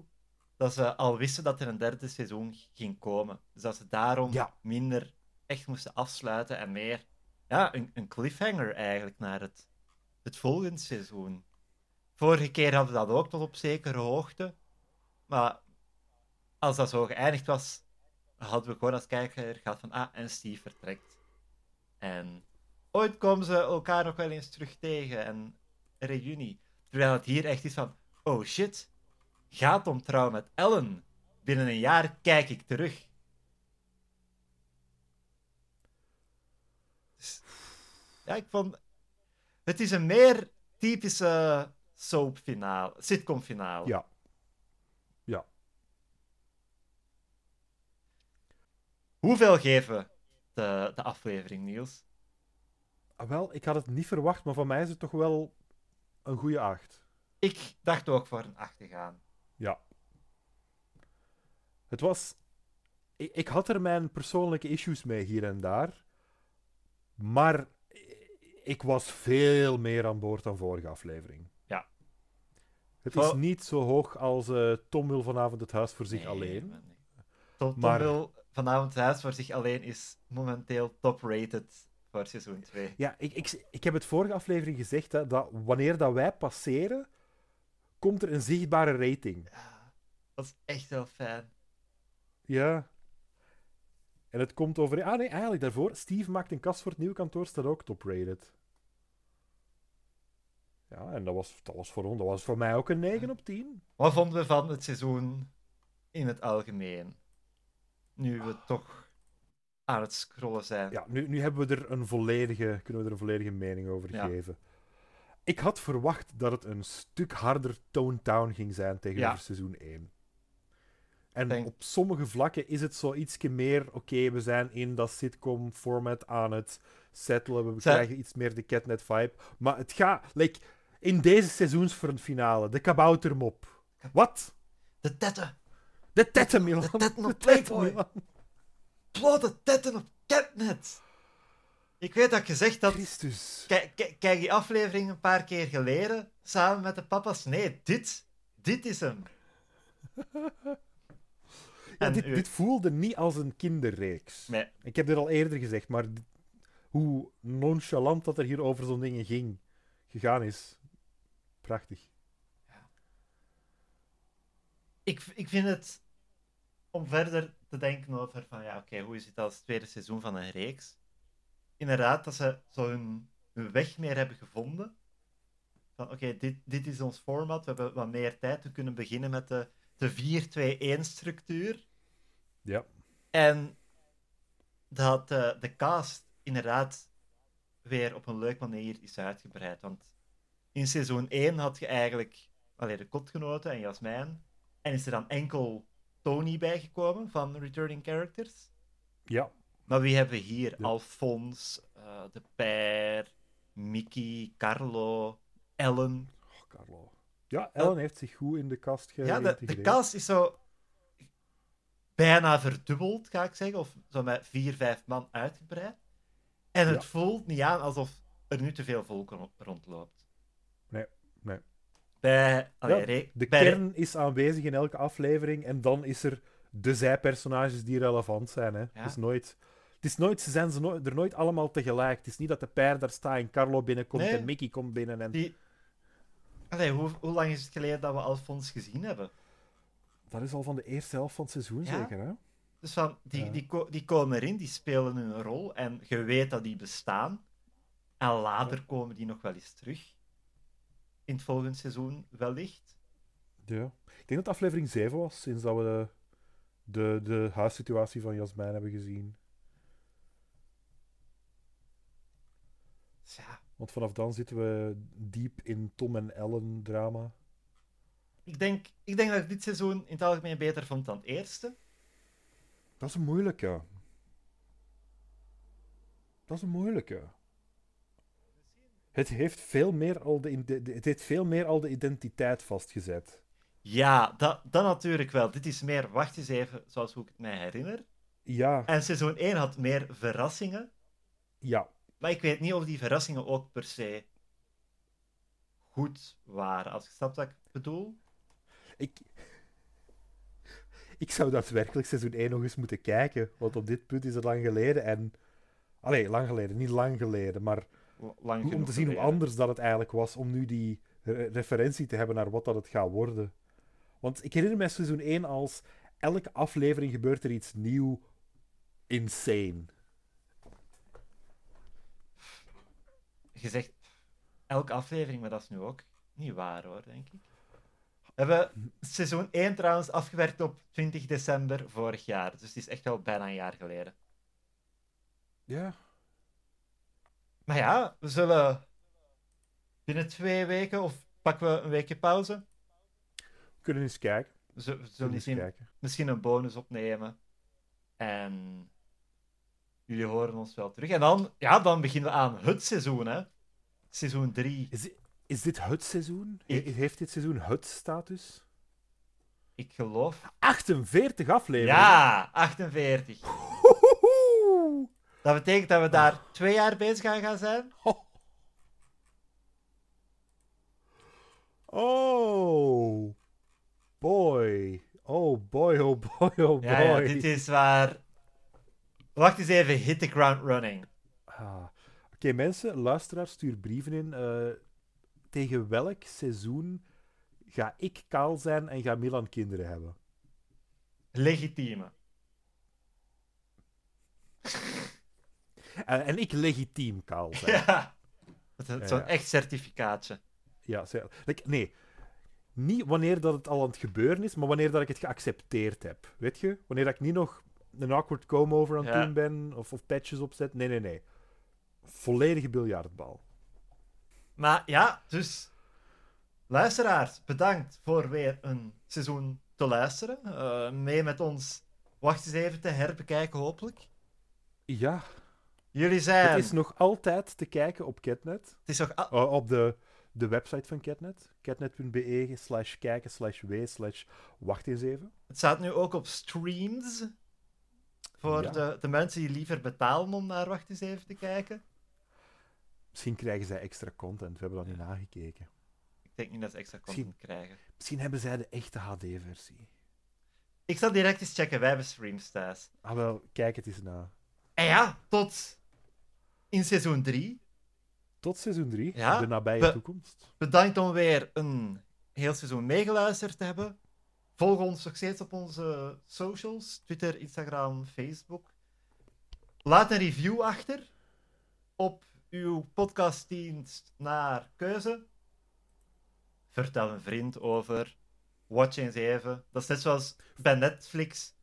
Dat ze al wisten dat er een derde seizoen ging komen. Dus dat ze daarom Ja. minder echt moesten afsluiten en meer ja, een, een cliffhanger eigenlijk naar het, het volgende seizoen. Vorige keer hadden we dat ook tot op zekere hoogte. Maar als dat zo geëindigd was, hadden we gewoon als kijker gehad van, ah, en Steve vertrekt. En ooit komen ze elkaar nog wel eens terug tegen en reunie. Terwijl het hier echt is van, oh shit, gaat om trouw met Ellen. Binnen een jaar kijk ik terug. Ja, ik vond... Het is een meer typische soapfinale, sitcom-finale. Ja. Ja. Hoeveel geven de, de aflevering, Niels? Ah, wel, ik had het niet verwacht, maar van mij is het toch wel een goede 8. Ik dacht ook voor een 8 te gaan. Ja. Het was. Ik, ik had er mijn persoonlijke issues mee hier en daar. Maar ik was veel meer aan boord dan vorige aflevering. Ja. Het is niet zo hoog als eh, Tom wil vanavond het huis voor zich Nee, alleen. maar nee. Tom, Tom Maar- wil vanavond het huis voor zich alleen is momenteel top-rated voor seizoen 2. Ja, ik, ik, ik heb het vorige aflevering gezegd hè, dat wanneer dat wij passeren, komt er een zichtbare rating. Ja, dat is echt wel fijn. Ja. En het komt over. Ah nee, eigenlijk daarvoor. Steve maakt een kast voor het nieuwe kantoor, staat ook top-rated. Ja, en dat was, dat, was voor, ons- dat was voor mij ook een 9 op 10. Wat vonden we van het seizoen in het algemeen? Nu we toch aan het scrollen zijn. Ja, nu, nu hebben we er een volledige, kunnen we er een volledige mening over Ja. geven. Ik had verwacht dat het een stuk harder toned down ging zijn tegenover Ja. seizoen 1. En Denk- op sommige vlakken is het zo ietsje meer, oké, we zijn in dat sitcom-format aan het settelen, we Zij- krijgen iets meer de catnet-vibe. Maar het gaat, like, in deze seizoensfinale, de kaboutermop. Wat? De tetten! De tetten, Milan. De tetten op De tetten, Playboy. Blote tetten op Catnet! Ik weet dat je zegt dat... Christus. Kijk, die aflevering een paar keer geleden, samen met de papa's. Nee, dit, dit is hem. Ja, dit, u- dit voelde niet als een kinderreeks. Nee. Ik heb dit al eerder gezegd, maar hoe nonchalant dat er hier over zo'n dingen ging, gegaan is. Prachtig. ik, ik vind het om verder te denken over van ja, oké, hoe is het als tweede seizoen van een reeks? Inderdaad, dat ze zo hun, hun weg meer hebben gevonden. Van oké, dit, dit is ons format, we hebben wat meer tijd, we kunnen beginnen met de, de 4-2-1 structuur. Ja. En dat eh, de cast inderdaad weer op een leuke manier is uitgebreid. Want in seizoen 1 had je eigenlijk allee, de kotgenoten en Jasmijn. En is er dan enkel Tony bijgekomen van Returning Characters. Ja. Maar wie hebben we hier? Ja. Alfons, eh, De Peer, Mickey, Carlo, Ellen. Oh, Carlo. Ja, Ellen heeft zich goed in de kast Ja, de, de geïntegreerd. cast is zo bijna verdubbeld, ga ik zeggen. Of zo met vier, vijf man uitgebreid. En het Ja. voelt niet aan alsof er nu te veel volk ro- rondloopt. Bij, allee, Ja, De bij- kern is aanwezig in elke aflevering en dan is er de zijpersonages die relevant zijn. Hè. Het is nooit... Het is nooit, ze zijn ze nooit, er nooit allemaal tegelijk. Het is niet dat de pair daar staat en Carlo binnenkomt Nee. en Mickey komt binnen. En... Die... Allee, hoe, hoe lang is het geleden dat we Alfons gezien hebben? Dat is al van de eerste helft van het seizoen, Ja. zeker. Hè? Dus van, die, Ja. die, ko- die komen erin, die spelen hun rol en je weet dat die bestaan. En later komen die nog wel eens terug. In het volgende seizoen wellicht. Ja. Ik denk dat het aflevering 7 was, sinds dat we de, de, de huissituatie van Jasmijn hebben gezien. Ja, Want vanaf dan zitten we diep in Tom en Ellen drama. ik denk, ik denk dat ik dit seizoen in het algemeen beter vond dan het eerste. Dat is een moeilijke. Dat is een moeilijke. Het heeft veel meer al de, het heeft veel meer al de identiteit vastgezet. Ja, dat, dat natuurlijk wel. Dit is meer, wacht eens even, zoals hoe ik het mij herinner. Ja, En seizoen 1 had meer verrassingen. ja. Maar ik weet niet of die verrassingen ook per se goed waren. Als je snapt wat ik bedoel. Ik, ik zou daadwerkelijk seizoen 1 nog eens moeten kijken. Want op dit punt is het lang geleden. En... Allee, lang geleden. Niet lang geleden. Maar Lang om te zien hoe anders dat het eigenlijk was. Om nu die re- referentie te hebben naar wat dat het gaat worden. Want ik herinner mij seizoen 1 als... Elke aflevering gebeurt er iets nieuw insane. Je zegt elke aflevering, maar dat is nu ook niet waar hoor, denk ik. We hebben seizoen 1 trouwens afgewerkt op 20 december vorig jaar. Dus het is echt wel bijna een jaar geleden. Ja. Maar ja, we zullen binnen twee weken of pakken we een weekje pauze. We kunnen eens kijken. We zullen, we eens misschien, kijken. misschien een bonus opnemen. En jullie horen ons wel terug. En dan, ja, dan beginnen we aan het seizoen, hè. Seizoen 3. Is, is dit het seizoen? Ik- Heeft dit seizoen het status? Ik geloof. 48 afleveringen. Ja, 48. Dat betekent dat we daar twee jaar bezig aan gaan zijn. Oh. Boy. Oh boy, oh boy, oh boy. Ja, ja, dit is waar. Wacht eens even, hit the ground running. Ah. Oké, mensen, luisteraars, stuur brieven in. Eh, tegen welk seizoen ga ik kaal zijn en ga Milan kinderen hebben? Legitieme. En ik legitiem kaal zijn. Ja. Dat is Zo'n echt certificaatje. Ja, nee. Niet wanneer dat het al aan het gebeuren is, maar wanneer dat ik het geaccepteerd heb. Weet je? Wanneer dat ik niet nog een awkward comb-over aan het Ja. doen ben, of, of patches opzet. Nee, nee, nee. Volledige biljartbal. Maar ja, dus. Luisteraars, bedankt voor weer een seizoen te luisteren. Eh, mee met ons. Wacht eens even te herbekijken, hopelijk. Ja, Jullie zijn. het is nog altijd te kijken op Catnet. het is nog op de, de website van Catnet. Catnet.be slash kijken slash w slash wacht eens even. Het staat nu ook op streams. Voor Ja. de, de mensen die liever betalen om naar Wacht eens even te kijken. Misschien krijgen zij extra content. We hebben dat niet nagekeken. Ik denk niet dat ze extra content krijgen. Misschien hebben zij de echte HD-versie. Ik zal direct eens checken. Wij hebben streams thuis. Ah, wel, kijk het eens na. En ja, tot in seizoen 3. Tot seizoen 3, Ja, de nabije toekomst. Bedankt om weer een heel seizoen meegeluisterd te hebben. Volg ons nog steeds op onze socials: Twitter, Instagram, Facebook. Laat een review achter op uw podcastdienst naar keuze. Vertel een vriend over. Watch eens even. Dat is net zoals bij Netflix.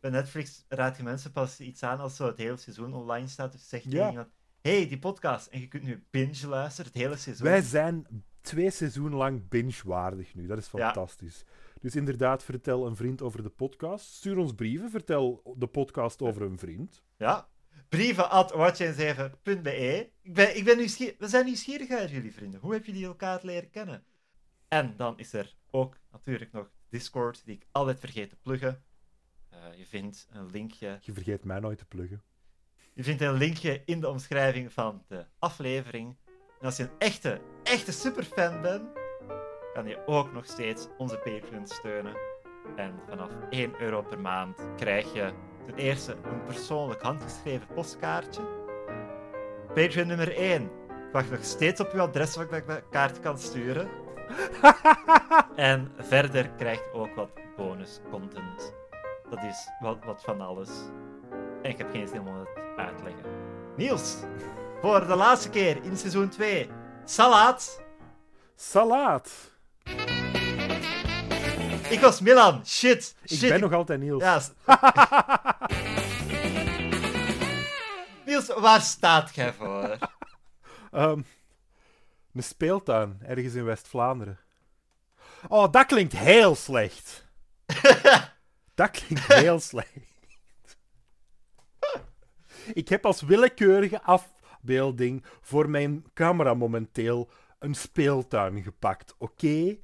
Bij Netflix raad je mensen pas iets aan als zo het hele seizoen online staat. Dus zeg je Ja. iemand: hey, die podcast. En je kunt nu binge luisteren, het hele seizoen. Wij zijn twee seizoenen lang binge-waardig nu. Dat is Ja. fantastisch. Dus inderdaad, vertel een vriend over de podcast. Stuur ons brieven. Vertel de podcast over een vriend. Ja. Brieven at watch7.be. Ik ben, ik ben. We zijn nieuwsgierig uit jullie vrienden. Hoe heb jullie elkaar leren kennen? En dan is er ook natuurlijk nog Discord, die ik altijd vergeet te pluggen. Eh, je vindt een linkje. Je vergeet mij nooit te pluggen. Je vindt een linkje in de omschrijving van de aflevering. En als je een echte, echte superfan bent, kan je ook nog steeds onze Patreon steunen. En vanaf 1 euro per maand krijg je ten eerste een persoonlijk handgeschreven postkaartje. Patreon nummer 1. Ik wacht nog steeds op uw adres waar ik dat kaart kan sturen. en verder krijg je ook wat bonus content. Dat is wat, wat van alles. En ik heb geen zin om het uit te leggen. Niels, voor de laatste keer in seizoen 2. Salaat. Salaat! Ik was Milan. Shit. Ik Shit. ben nog altijd Niels. Ja. Niels, waar staat jij voor? Ehm, een speeltuin, ergens in West-Vlaanderen. Oh, dat klinkt heel slecht. dat klinkt heel slecht. Ik heb als willekeurige afbeelding voor mijn camera momenteel een speeltuin gepakt, oké?